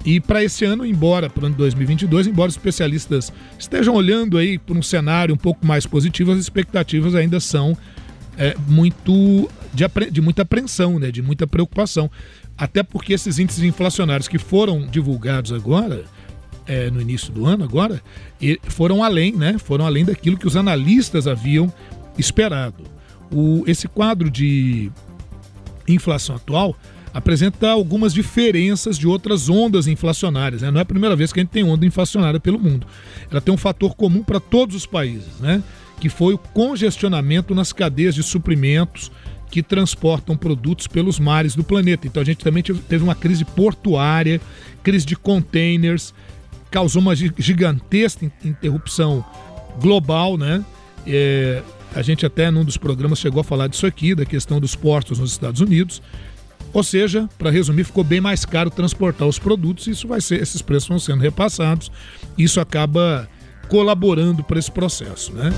E para esse ano, embora para o ano de 2022, embora os especialistas estejam olhando aí para um cenário um pouco mais positivo, as expectativas ainda são é, muito de, de muita apreensão, né, de muita preocupação. Até porque esses índices inflacionários que foram divulgados agora, é, no início do ano agora, foram além, né, foram além daquilo que os analistas haviam esperado. O, esse quadro de inflação atual apresenta algumas diferenças de outras ondas inflacionárias. Né? Não é a primeira vez que a gente tem onda inflacionária pelo mundo. Ela tem um fator comum para todos os países, né? que foi o congestionamento nas cadeias de suprimentos que transportam produtos pelos mares do planeta. Então a gente também teve uma crise portuária, crise de containers, causou uma gi- gigantesca in- interrupção global, né? É, a gente até num dos programas chegou a falar disso aqui, da questão dos portos nos Estados Unidos. Ou seja, para resumir, ficou bem mais caro transportar os produtos, e isso vai ser, esses preços vão sendo repassados, isso acaba colaborando para esse processo, né?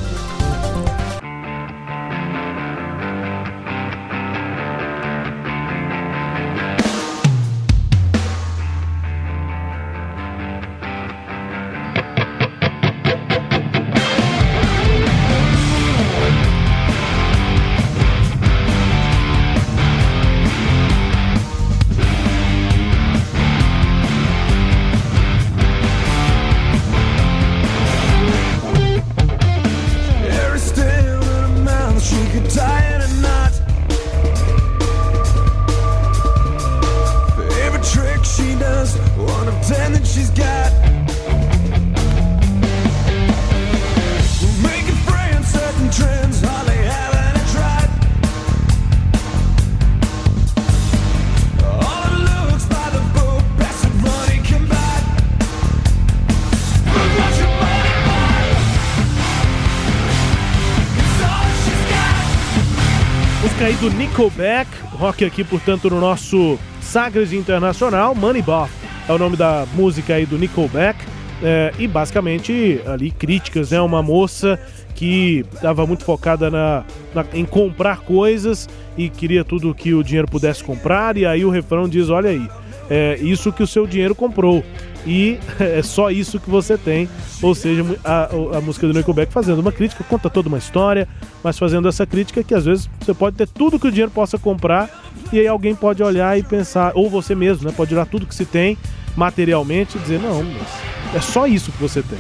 Do Nickelback, rock aqui, portanto, no nosso Sagres Internacional, Moneyball é o nome da música aí do Nickelback. É, e basicamente ali críticas, né? Uma moça que estava muito focada na, na- em comprar coisas e queria tudo que o dinheiro pudesse comprar, e aí o refrão diz: olha aí, é isso que o seu dinheiro comprou. E [laughs] é só isso que você tem. Ou seja, a, a música do Nickelback fazendo uma crítica, conta toda uma história, mas fazendo essa crítica que às vezes você pode ter tudo que o dinheiro possa comprar, e aí alguém pode olhar e pensar, ou você mesmo, né? Pode olhar tudo que se tem materialmente e dizer, não, mas é só isso que você tem.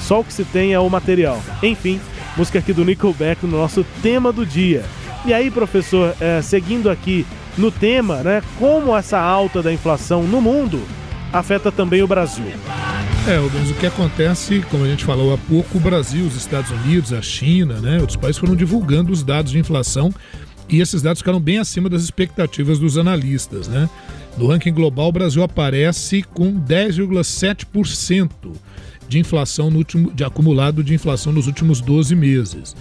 Só o que se tem é o material. Enfim, música aqui do Nickelback no nosso tema do dia. E aí, professor, é, seguindo aqui no tema, né? Como essa alta da inflação no mundo afeta também o Brasil. É, Rubens, o que acontece, como a gente falou há pouco, o Brasil, os Estados Unidos, a China, né, outros países foram divulgando os dados de inflação e esses dados ficaram bem acima das expectativas dos analistas, né? No ranking global, o Brasil aparece com 10,7% de inflação no último, de acumulado de inflação nos últimos 12 meses.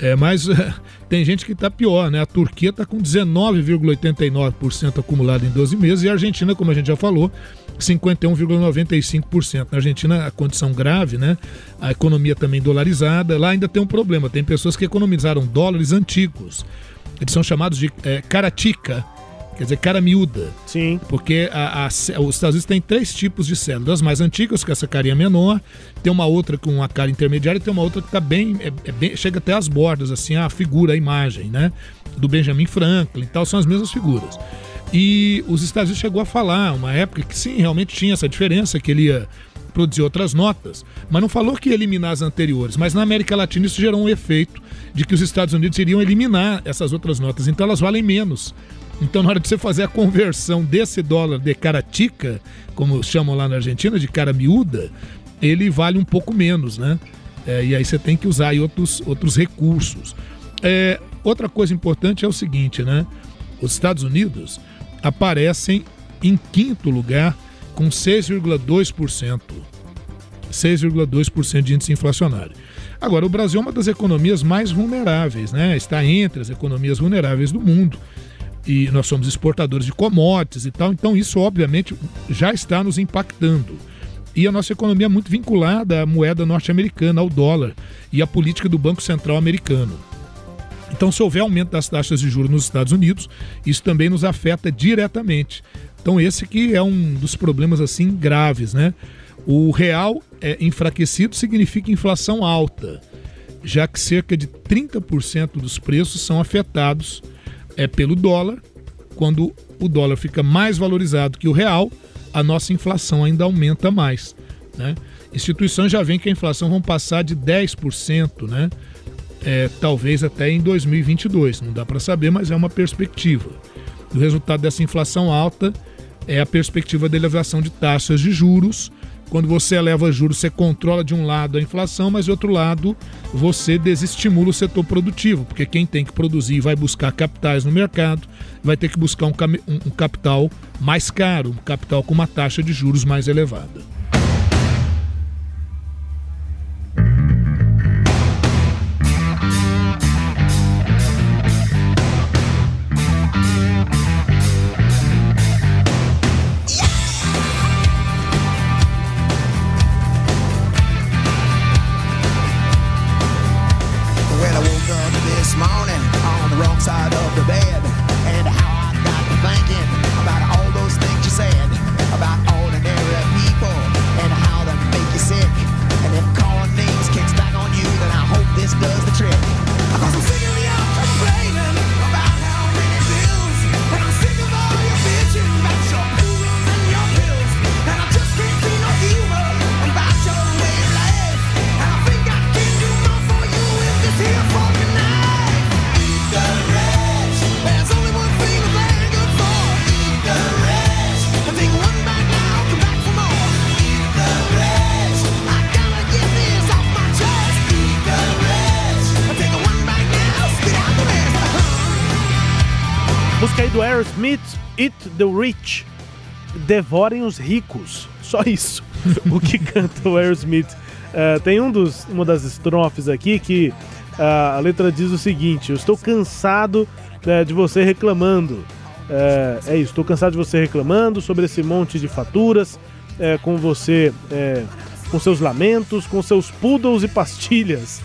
É, mas [laughs] tem gente que está pior, né? A Turquia está com 19,89% acumulado em 12 meses e a Argentina, como a gente já falou, 51,95%. Na Argentina, a condição grave, né? A economia também dolarizada. Lá ainda tem um problema: tem pessoas que economizaram dólares antigos. Eles são chamados de é, caratica, quer dizer, cara miúda. Sim. Porque a- a os Estados Unidos têm três tipos de células. As mais antigas, com essa carinha menor, tem uma outra com uma cara intermediária e tem uma outra que tá bem, é- é bem- chega até as bordas, assim, a figura, a imagem, né? Do Benjamin Franklin e tal, são as mesmas figuras. E os Estados Unidos chegou a falar, uma época que sim, realmente tinha essa diferença, que ele ia produzir outras notas, mas não falou que ia eliminar as anteriores. Mas na América Latina isso gerou um efeito de que os Estados Unidos iriam eliminar essas outras notas, então elas valem menos. Então, na hora de você fazer a conversão desse dólar de caratica, como chamam lá na Argentina, de cara miúda, ele vale um pouco menos, né? É, e aí você tem que usar outros, outros recursos. É, outra coisa importante é o seguinte, né? Os Estados Unidos aparecem em quinto lugar com 6,2%. 6,2% de índice inflacionário. Agora, o Brasil é uma das economias mais vulneráveis, né? Está entre as economias vulneráveis do mundo. E nós somos exportadores de commodities e tal, então isso obviamente já está nos impactando. E a nossa economia é muito vinculada à moeda norte-americana, ao dólar e à política do Banco Central americano. Então, se houver aumento das taxas de juros nos Estados Unidos, isso também nos afeta diretamente. Então, esse que é um dos problemas assim graves, né? O real é enfraquecido significa inflação alta, já que cerca de 30% dos preços são afetados é pelo dólar. Quando o dólar fica mais valorizado que o real, a nossa inflação ainda aumenta mais. Né? Instituições já veem que a inflação vão passar de 10%, né? É, talvez até em 2022. Não dá para saber, mas é uma perspectiva. O resultado dessa inflação alta é a perspectiva da elevação de taxas de juros. Quando você eleva juros, você controla de um lado a inflação, mas de outro lado você desestimula o setor produtivo, porque quem tem que produzir vai buscar capitais no mercado vai ter que buscar um- um capital mais caro, um capital com uma taxa de juros mais elevada. Rich. Devorem os ricos. Só isso. [laughs] o que canta o Aerosmith. É, tem um dos, uma das estrofes aqui que ah, a letra diz o seguinte: Eu estou cansado né, de você reclamando. É, é isso, estou cansado de você reclamando sobre esse monte de faturas, com você, com seus lamentos, com seus poodles e pastilhas.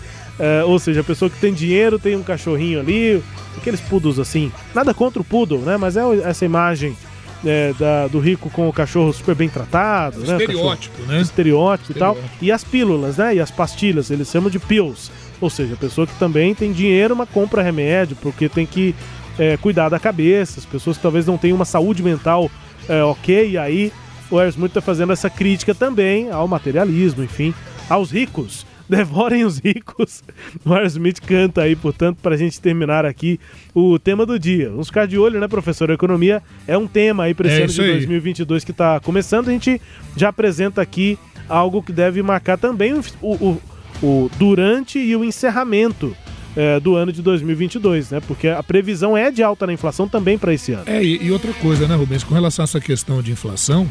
Ou seja, a pessoa que tem dinheiro tem um cachorrinho ali, aqueles poodles assim. Nada contra o poodle, né? Mas é essa imagem é, da- do rico com o cachorro super bem tratado, né? O Estereótipo, né? Estereótipo e tal. E as pílulas, né? E as pastilhas, eles chamam de pills. Ou seja, a pessoa que também tem dinheiro, mas compra remédio, porque tem que é, cuidar da cabeça. As pessoas que talvez não tenham uma saúde mental é, ok, e aí o Aerosmith tá fazendo essa crítica também ao materialismo, enfim, aos ricos. [laughs] Devorem os ricos. [laughs] O Aerosmith canta aí, portanto, pra gente terminar aqui o tema do dia. Vamos ficar de olho, né, professor? A economia é um tema aí para esse É ano de isso aí. 2022 que tá começando. A gente já apresenta aqui algo que deve marcar também o, o- o durante e o encerramento é, do ano de 2022, né? Porque a previsão é de alta na inflação também para esse ano. É, e, e outra coisa, né, Rubens? Com relação a essa questão de inflação,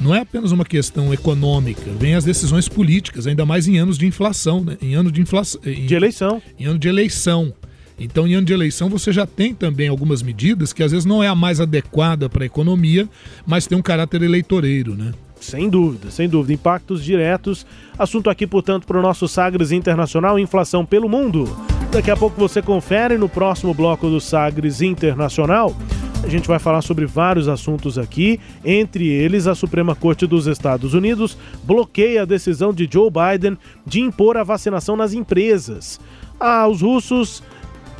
não é apenas uma questão econômica, vem as decisões políticas, ainda mais em anos de inflação, né? Em ano de inflação. De eleição. Em ano de eleição. Então, em ano de eleição, você já tem também algumas medidas que às vezes não é a mais adequada para a economia, mas tem um caráter eleitoreiro, né? Sem dúvida, sem dúvida. Impactos diretos. Assunto aqui, portanto, para o nosso Sagres Internacional, inflação pelo mundo. Daqui a pouco você confere no próximo bloco do Sagres Internacional. A gente vai falar sobre vários assuntos aqui, entre eles a Suprema Corte dos Estados Unidos bloqueia a decisão de Joe Biden de impor a vacinação nas empresas. Ah, os russos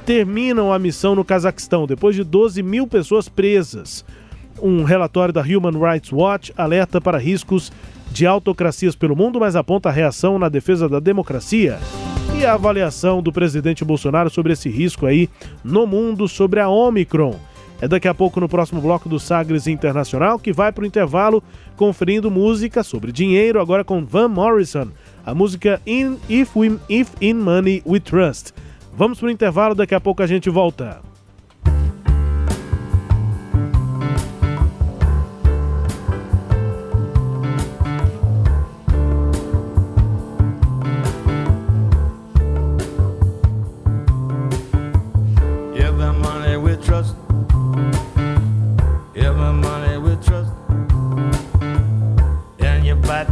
terminam a missão no Cazaquistão depois de 12 mil pessoas presas. Um relatório da Human Rights Watch alerta para riscos de autocracias pelo mundo, mas aponta a reação na defesa da democracia. E a avaliação do presidente Bolsonaro sobre esse risco aí no mundo sobre a Omicron. É daqui a pouco no próximo bloco do Sagres Internacional, que vai para o intervalo conferindo música sobre dinheiro, agora com Van Morrison. A música in, If, We, If In Money We Trust. Vamos para o intervalo, daqui a pouco a gente volta.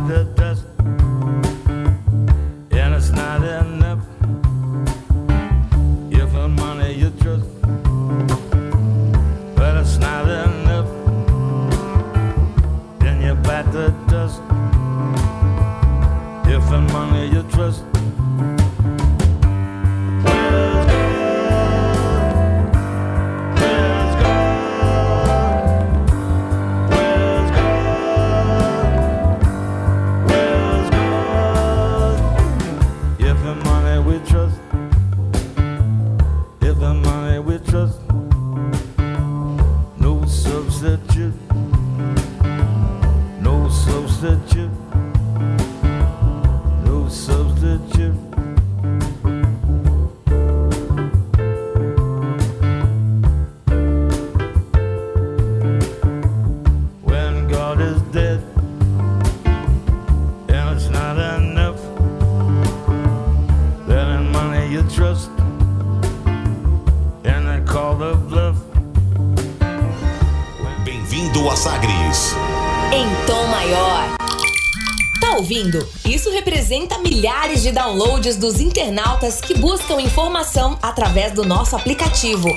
You bite the de downloads dos internautas que buscam informação através do nosso aplicativo.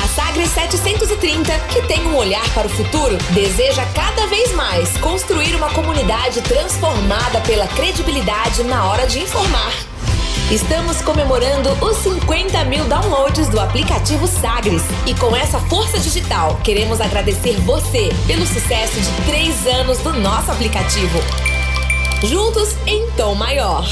A Sagres 730, que tem um olhar para o futuro, deseja cada vez mais construir uma comunidade transformada pela credibilidade na hora de informar. Estamos comemorando os 50 mil downloads do aplicativo Sagres. E com essa força digital, queremos agradecer você pelo sucesso de três anos do nosso aplicativo. Juntos em tom maior.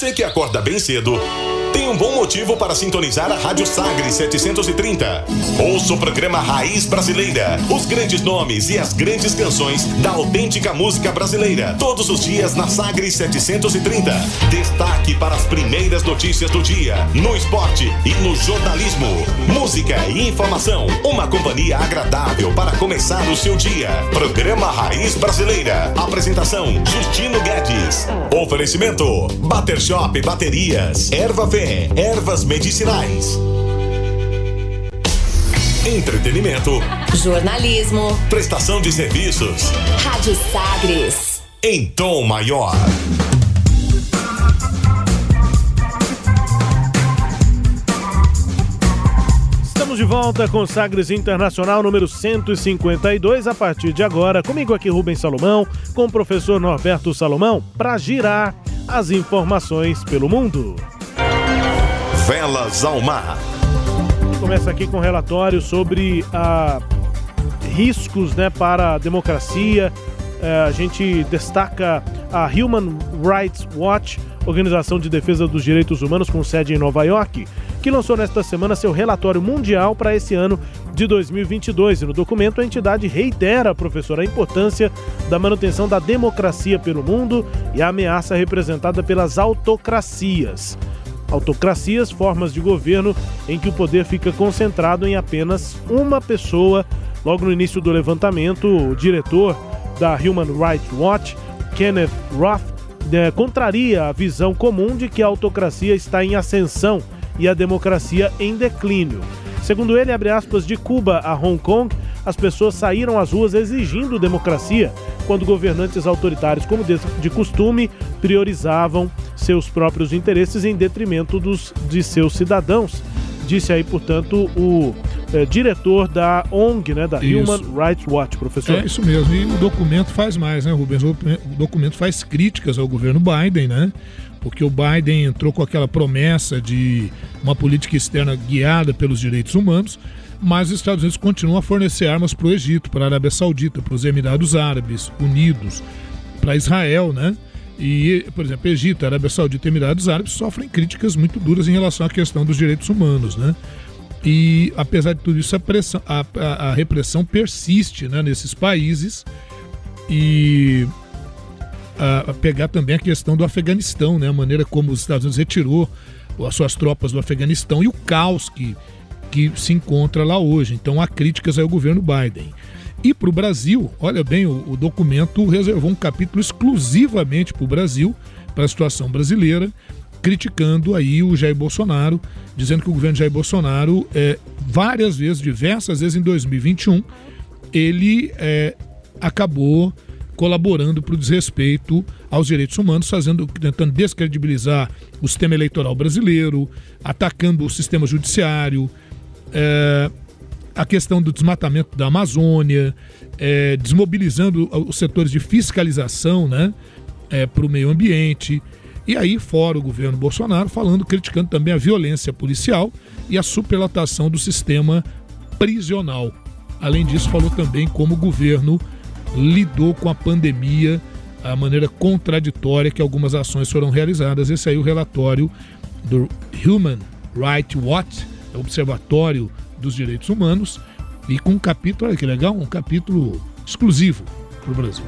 Você que acorda bem cedo tem um bom motivo para sintonizar a Rádio Sagres 730. Ouça o programa Raiz Brasileira, os grandes nomes e as grandes canções da autêntica música brasileira, todos os dias na Sagres 730. Destaque para as primeiras notícias do dia, no esporte e no jornalismo. Música e informação, uma companhia agradável para começar o seu dia. Programa Raiz Brasileira. Apresentação Justino Guedes. Oferecimento Bater Shop Baterias, Erva Fé, Ervas Medicinais. Entretenimento, Jornalismo. prestação de serviços Rádio Sagres. em tom maior. Estamos de volta com Sagres Internacional número 152 a partir de agora. Comigo aqui Rubens Salomão, com o professor Norberto Salomão, para girar as informações pelo mundo. Velas ao mar. Começa aqui com um relatório sobre ah, riscos né, para a democracia. Eh, a gente destaca a Human Rights Watch, organização de defesa dos direitos humanos com sede em Nova York, que lançou nesta semana seu relatório mundial para esse ano de 2022. E no documento, a entidade reitera, professor, a importância da manutenção da democracia pelo mundo e a ameaça representada pelas autocracias. Autocracias, formas de governo em que o poder fica concentrado em apenas uma pessoa. Logo no início do levantamento, o diretor da Human Rights Watch, Kenneth Roth, eh, contraria a visão comum de que a autocracia está em ascensão e a democracia em declínio. Segundo ele, abre aspas, de Cuba a Hong Kong, as pessoas saíram às ruas exigindo democracia, quando governantes autoritários, como de, costume, priorizavam seus próprios interesses em detrimento dos, de seus cidadãos. Disse aí, portanto, o eh, diretor da ONG, né, da Isso. Human Rights Watch, professor. É isso mesmo. E o documento faz mais, né, Rubens? O documento faz críticas ao governo Biden, né? Porque o Biden entrou com aquela promessa de uma política externa guiada pelos direitos humanos, mas os Estados Unidos continuam a fornecer armas para o Egito, para a Arábia Saudita, para os Emirados Árabes Unidos, para Israel, né? E, por exemplo, Egito, Arábia Saudita e Emirados Árabes sofrem críticas muito duras em relação à questão dos direitos humanos, né? E, apesar de tudo isso, a, pressão- a- a- a repressão persiste né, nesses países e a, pegar também a questão do Afeganistão, né, a maneira como os Estados Unidos retirou as suas tropas do Afeganistão e o caos que, que se encontra lá hoje. Então há críticas ao governo Biden. E para o Brasil, olha bem, o, o documento reservou um capítulo exclusivamente para o Brasil, para a situação brasileira, criticando aí o Jair Bolsonaro, dizendo que o governo Jair Bolsonaro, é, várias vezes, diversas vezes em 2021, ele é, acabou colaborando para o desrespeito aos direitos humanos, fazendo, tentando descredibilizar o sistema eleitoral brasileiro, atacando o sistema judiciário, é, a questão do desmatamento da Amazônia, é, desmobilizando os setores de fiscalização né, para o meio ambiente. E aí, fora o governo Bolsonaro, falando, criticando também a violência policial e a superlotação do sistema prisional. Além disso, falou também como o governo lidou com a pandemia, a maneira contraditória que algumas ações foram realizadas. Esse aí é o relatório do Human Rights Watch, é Observatório dos Direitos Humanos, e com um capítulo, olha que legal, um capítulo exclusivo para o Brasil.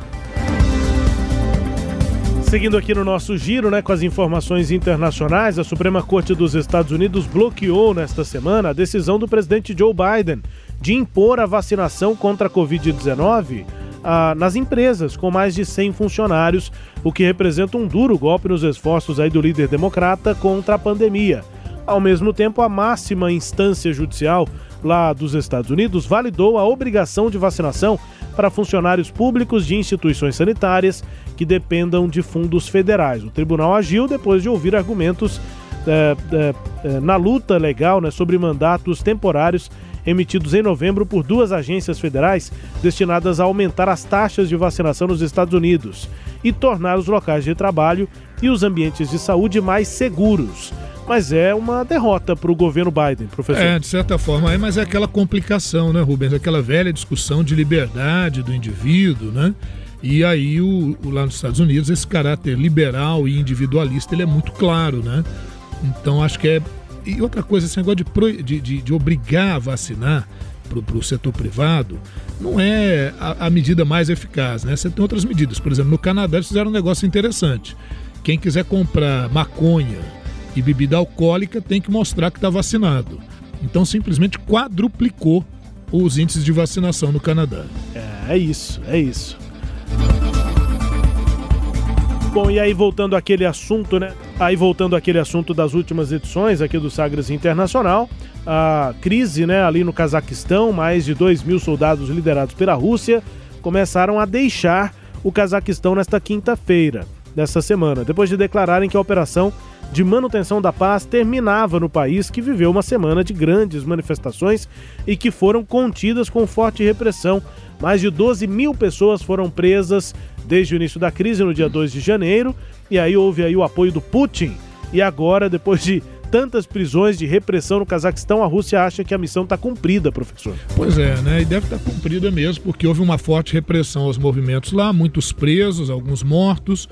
Seguindo aqui no nosso giro, né, com as informações internacionais, a Suprema Corte dos Estados Unidos bloqueou nesta semana a decisão do presidente Joe Biden de impor a vacinação contra a Covid-19 ah, nas empresas com mais de 100 funcionários, o que representa um duro golpe nos esforços aí do líder democrata contra a pandemia. Ao mesmo tempo, a máxima instância judicial lá dos Estados Unidos validou a obrigação de vacinação para funcionários públicos de instituições sanitárias que dependam de fundos federais. O tribunal agiu depois de ouvir argumentos eh, eh, na luta legal né, sobre mandatos temporários emitidos em novembro por duas agências federais destinadas a aumentar as taxas de vacinação nos Estados Unidos e tornar os locais de trabalho e os ambientes de saúde mais seguros. Mas é uma derrota para o governo Biden, professor. É, de certa forma, é, mas é aquela complicação, né, Rubens? Aquela velha discussão de liberdade do indivíduo, né? E aí, o, o- lá nos Estados Unidos, esse caráter liberal e individualista, ele é muito claro, né? Então acho que é. E outra coisa, esse negócio de, de, de, de obrigar a vacinar para o setor privado não é a, a medida mais eficaz, né? Você tem outras medidas. Por exemplo, no Canadá eles fizeram um negócio interessante. Quem quiser comprar maconha e bebida alcoólica tem que mostrar que está vacinado. Então simplesmente quadruplicou os índices de vacinação no Canadá. É, é isso, é isso. Bom, e aí voltando àquele assunto, né? Aí voltando àquele assunto das últimas edições aqui do Sagres Internacional, a crise, né, ali no Cazaquistão, mais de 2 mil soldados liderados pela Rússia começaram a deixar o Cazaquistão nesta quinta-feira dessa semana, depois de declararem que a operação de manutenção da paz terminava no país que viveu uma semana de grandes manifestações e que foram contidas com forte repressão. Mais de 12 mil pessoas foram presas desde o início da crise no dia 2 de janeiro, e aí houve aí o apoio do Putin. E agora, depois de tantas prisões de repressão no Cazaquistão, a Rússia acha que a missão está cumprida, professor. Pois é, né? E deve estar cumprida mesmo, porque houve uma forte repressão aos movimentos lá, muitos presos, alguns mortos.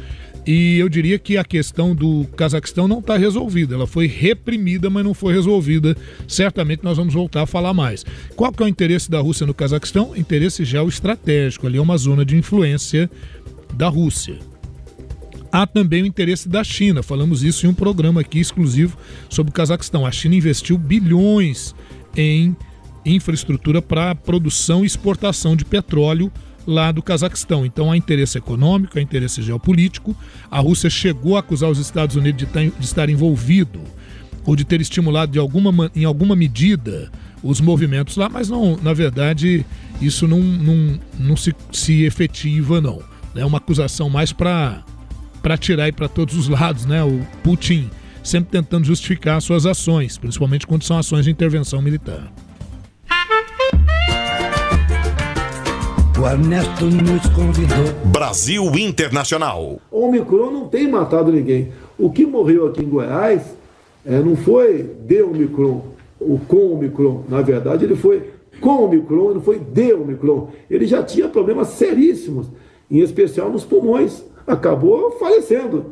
E eu diria que a questão do Cazaquistão não está resolvida. Ela foi reprimida, mas não foi resolvida. Certamente nós vamos voltar a falar mais. Qual que é o interesse da Rússia no Cazaquistão? Interesse geoestratégico. Ali é uma zona de influência da Rússia. Há também o interesse da China. Falamos isso em um programa aqui exclusivo sobre o Cazaquistão. A China investiu bilhões em infraestrutura para produção e exportação de petróleo lá do Cazaquistão. Então há interesse econômico, há interesse geopolítico. A Rússia chegou a acusar os Estados Unidos de, de estar envolvido ou de ter estimulado de alguma, ma- em alguma medida os movimentos lá, mas não, na verdade, isso não, não, não se, se efetiva, não. É uma acusação mais para tirar aí para todos os lados, né? O Putin sempre tentando justificar suas ações, principalmente quando são ações de intervenção militar. O Ernesto nos convidou. Brasil Internacional. O Omicron não tem matado ninguém. O que morreu aqui em Goiás eh, não foi de Omicron, o com Omicron. Na verdade, ele foi com Omicron, não foi de Omicron. Ele já tinha problemas seríssimos, em especial nos pulmões. Acabou falecendo.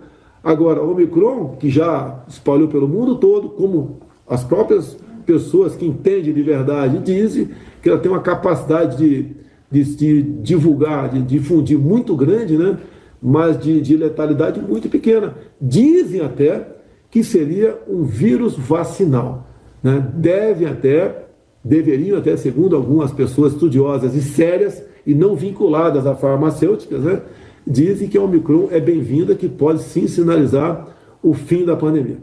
Agora, o Omicron, que já espalhou pelo mundo todo, como as próprias pessoas que entendem de verdade dizem, que ela tem uma capacidade de, de se divulgar, de difundir muito grande, né? mas de, de letalidade muito pequena. Dizem até que seria um vírus vacinal. Né? Devem até, deveriam até, segundo algumas pessoas estudiosas e sérias e não vinculadas a farmacêuticas, né? dizem que a Omicron é bem-vinda, que pode sim sinalizar o fim da pandemia.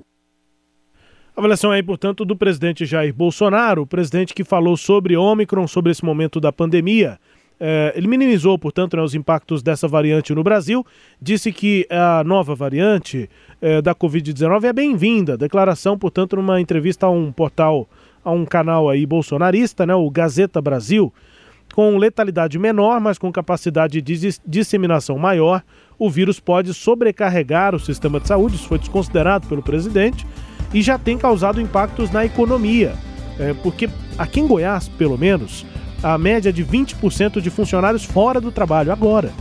A avaliação aí, portanto, do presidente Jair Bolsonaro, o presidente que falou sobre Ômicron, sobre esse momento da pandemia. É, ele minimizou, portanto, né, os impactos dessa variante no Brasil, disse que a nova variante é, da Covid-19 é bem-vinda. Declaração, portanto, numa entrevista a um portal, a um canal aí bolsonarista, né, o Gazeta Brasil, com letalidade menor, mas com capacidade de dis- disseminação maior, o vírus pode sobrecarregar o sistema de saúde, isso foi desconsiderado pelo presidente, e já tem causado impactos na economia. É, porque aqui em Goiás, pelo menos, a média é de 20% de funcionários fora do trabalho agora.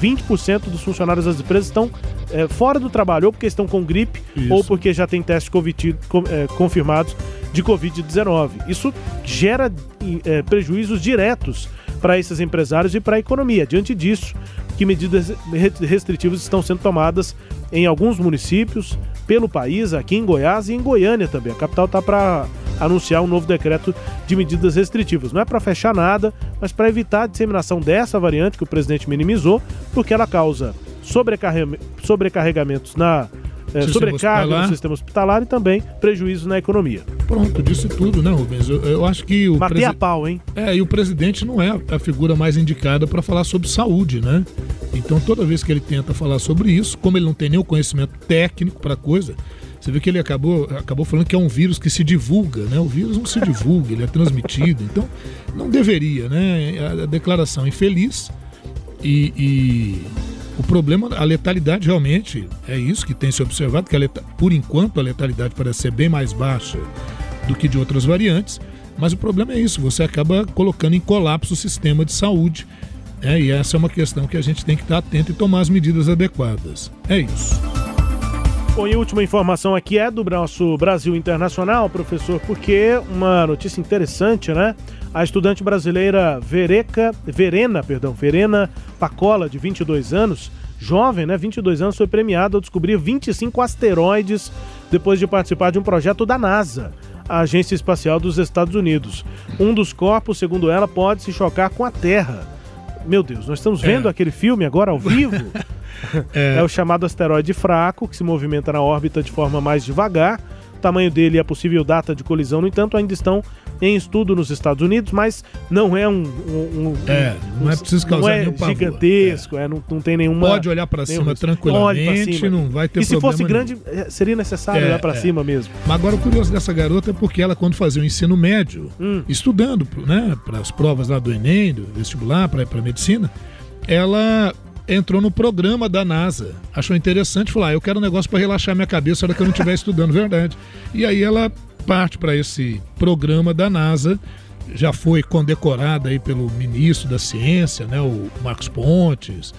20% dos funcionários das empresas estão é, fora do trabalho, ou porque estão com gripe, Isso. ou porque já tem testes COVID, é, confirmados de Covid-19. Isso gera é, prejuízos diretos para esses empresários e para a economia. Diante disso, que medidas re- restritivas estão sendo tomadas em alguns municípios, pelo país, aqui em Goiás e em Goiânia também. A capital está para anunciar um novo decreto de medidas restritivas. Não é para fechar nada, mas para evitar a disseminação dessa variante que o presidente minimizou, porque ela causa sobrecarre- sobrecarregamentos na Sistema sobrecarga no sistema hospitalar e também prejuízo na economia. Pronto, disse tudo, né, Rubens? Eu, eu acho que o Matei presi- a pau, hein? É, e o presidente não é a figura mais indicada para falar sobre saúde, né? Então, toda vez que ele tenta falar sobre isso, como ele não tem nenhum conhecimento técnico para coisa, você vê que ele acabou, acabou falando que é um vírus que se divulga, né? O vírus não se divulga, ele é transmitido. Então, não deveria, né? A, a declaração infeliz e, e o problema, a letalidade realmente é isso que tem se observado, que por enquanto a letalidade parece ser bem mais baixa do que de outras variantes, mas o problema é isso, você acaba colocando em colapso o sistema de saúde, né? e essa é uma questão que a gente tem que estar atento e tomar as medidas adequadas. É isso. Bom, e a última informação aqui é do nosso Brasil Internacional, professor, porque uma notícia interessante, né? A estudante brasileira Vereca, Verena, perdão, Verena Pacola, de 22 anos, jovem, né? 22 anos, foi premiada ao descobrir 25 asteroides depois de participar de um projeto da NASA, a Agência Espacial dos Estados Unidos. Um dos corpos, segundo ela, pode se chocar com a Terra. Meu Deus, nós estamos vendo É. aquele filme agora ao vivo? [laughs] É. o chamado asteroide fraco, que se movimenta na órbita de forma mais devagar. O tamanho dele e a possível data de colisão, no entanto, ainda estão em estudo nos Estados Unidos, mas não é um. um- um- É, não é preciso causar não é nenhum gigantesco, é, não, não tem nenhuma. Pode olhar nenhum cima risco. tranquilamente, cima. não vai ter E se fosse problema grande, eh, seria necessário É, olhar pra é. cima mesmo. Mas agora o curioso dessa garota é porque ela, quando fazia o ensino médio, Hum. estudando né, para as provas lá do Enem, do vestibular, para medicina, ela entrou no programa da NASA. Achou interessante, falou: ah, eu quero um negócio para relaxar minha cabeça na hora que eu não estiver [laughs] estudando, verdade. E aí ela parte para esse programa da NASA. Já foi condecorada aí pelo ministro da Ciência, né, o Marcos Pontes,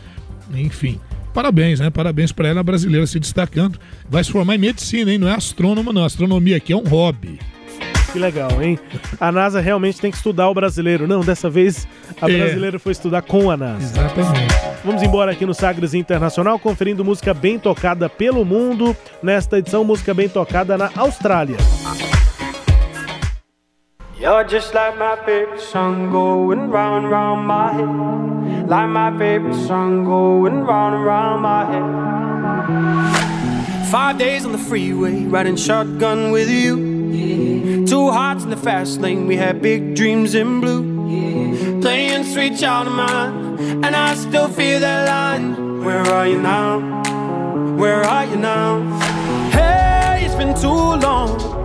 enfim. Parabéns, né? Parabéns para ela, brasileira se destacando. Vai se formar em medicina, hein? Não é astrônoma, não. Astronomia aqui é um hobby. Que legal, hein? A NASA realmente tem que estudar o brasileiro. Não, dessa vez a É. brasileira foi estudar com a NASA. Exatamente. Vamos embora aqui no Sagres Internacional, conferindo música bem tocada pelo mundo. Nesta edição, música bem tocada na Austrália. You're just like my favorite song going round and round my head. Like my favorite song going round and round my head. Five days on the freeway, riding shotgun with you. Two hearts in the fast lane, we had big dreams in blue. Playing sweet child of mine, and I still feel that line. Where are you now? Where are you now? Hey, it's been too long, too long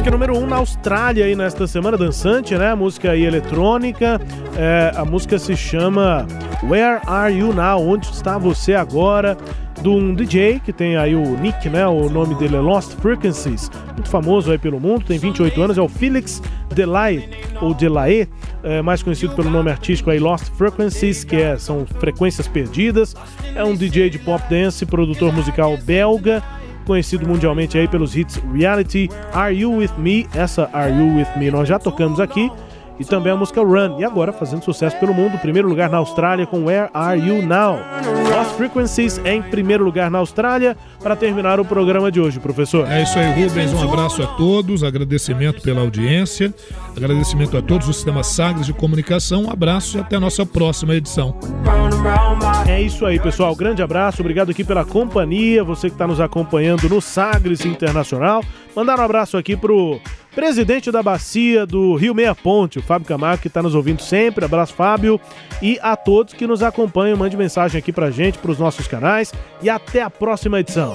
Música número 1 um na Austrália aí nesta semana, dançante, né? Música aí eletrônica. É, a música se chama Where Are You Now? Onde está você agora? De um DJ que tem aí o nick, né? O nome dele é Lost Frequencies, muito famoso aí pelo mundo, tem 28 anos, é o Felix Delay, ou Delaye, é, mais conhecido pelo nome artístico aí Lost Frequencies, que é- são frequências perdidas. É um DJ de pop dance, produtor musical belga, conhecido mundialmente aí pelos hits Reality, Are You With Me? Essa Are You With Me nós já tocamos aqui. E também a música Run. E agora fazendo sucesso pelo mundo. Primeiro lugar na Austrália com Where Are You Now? Lost Frequencies é em primeiro lugar na Austrália. Para terminar o programa de hoje, professor. É isso aí, Rubens. Um abraço a todos, agradecimento pela audiência, agradecimento a todos os sistemas Sagres de comunicação. Um abraço e até a nossa próxima edição. É isso aí, pessoal. Grande abraço, obrigado aqui pela companhia, você que está nos acompanhando no Sagres Internacional. Mandar um abraço aqui pro presidente da bacia do Rio Meia Ponte, o Fábio Camargo, que está nos ouvindo sempre. Abraço, Fábio. E a todos que nos acompanham, mande mensagem aqui pra gente, pros nossos canais. E até a próxima edição.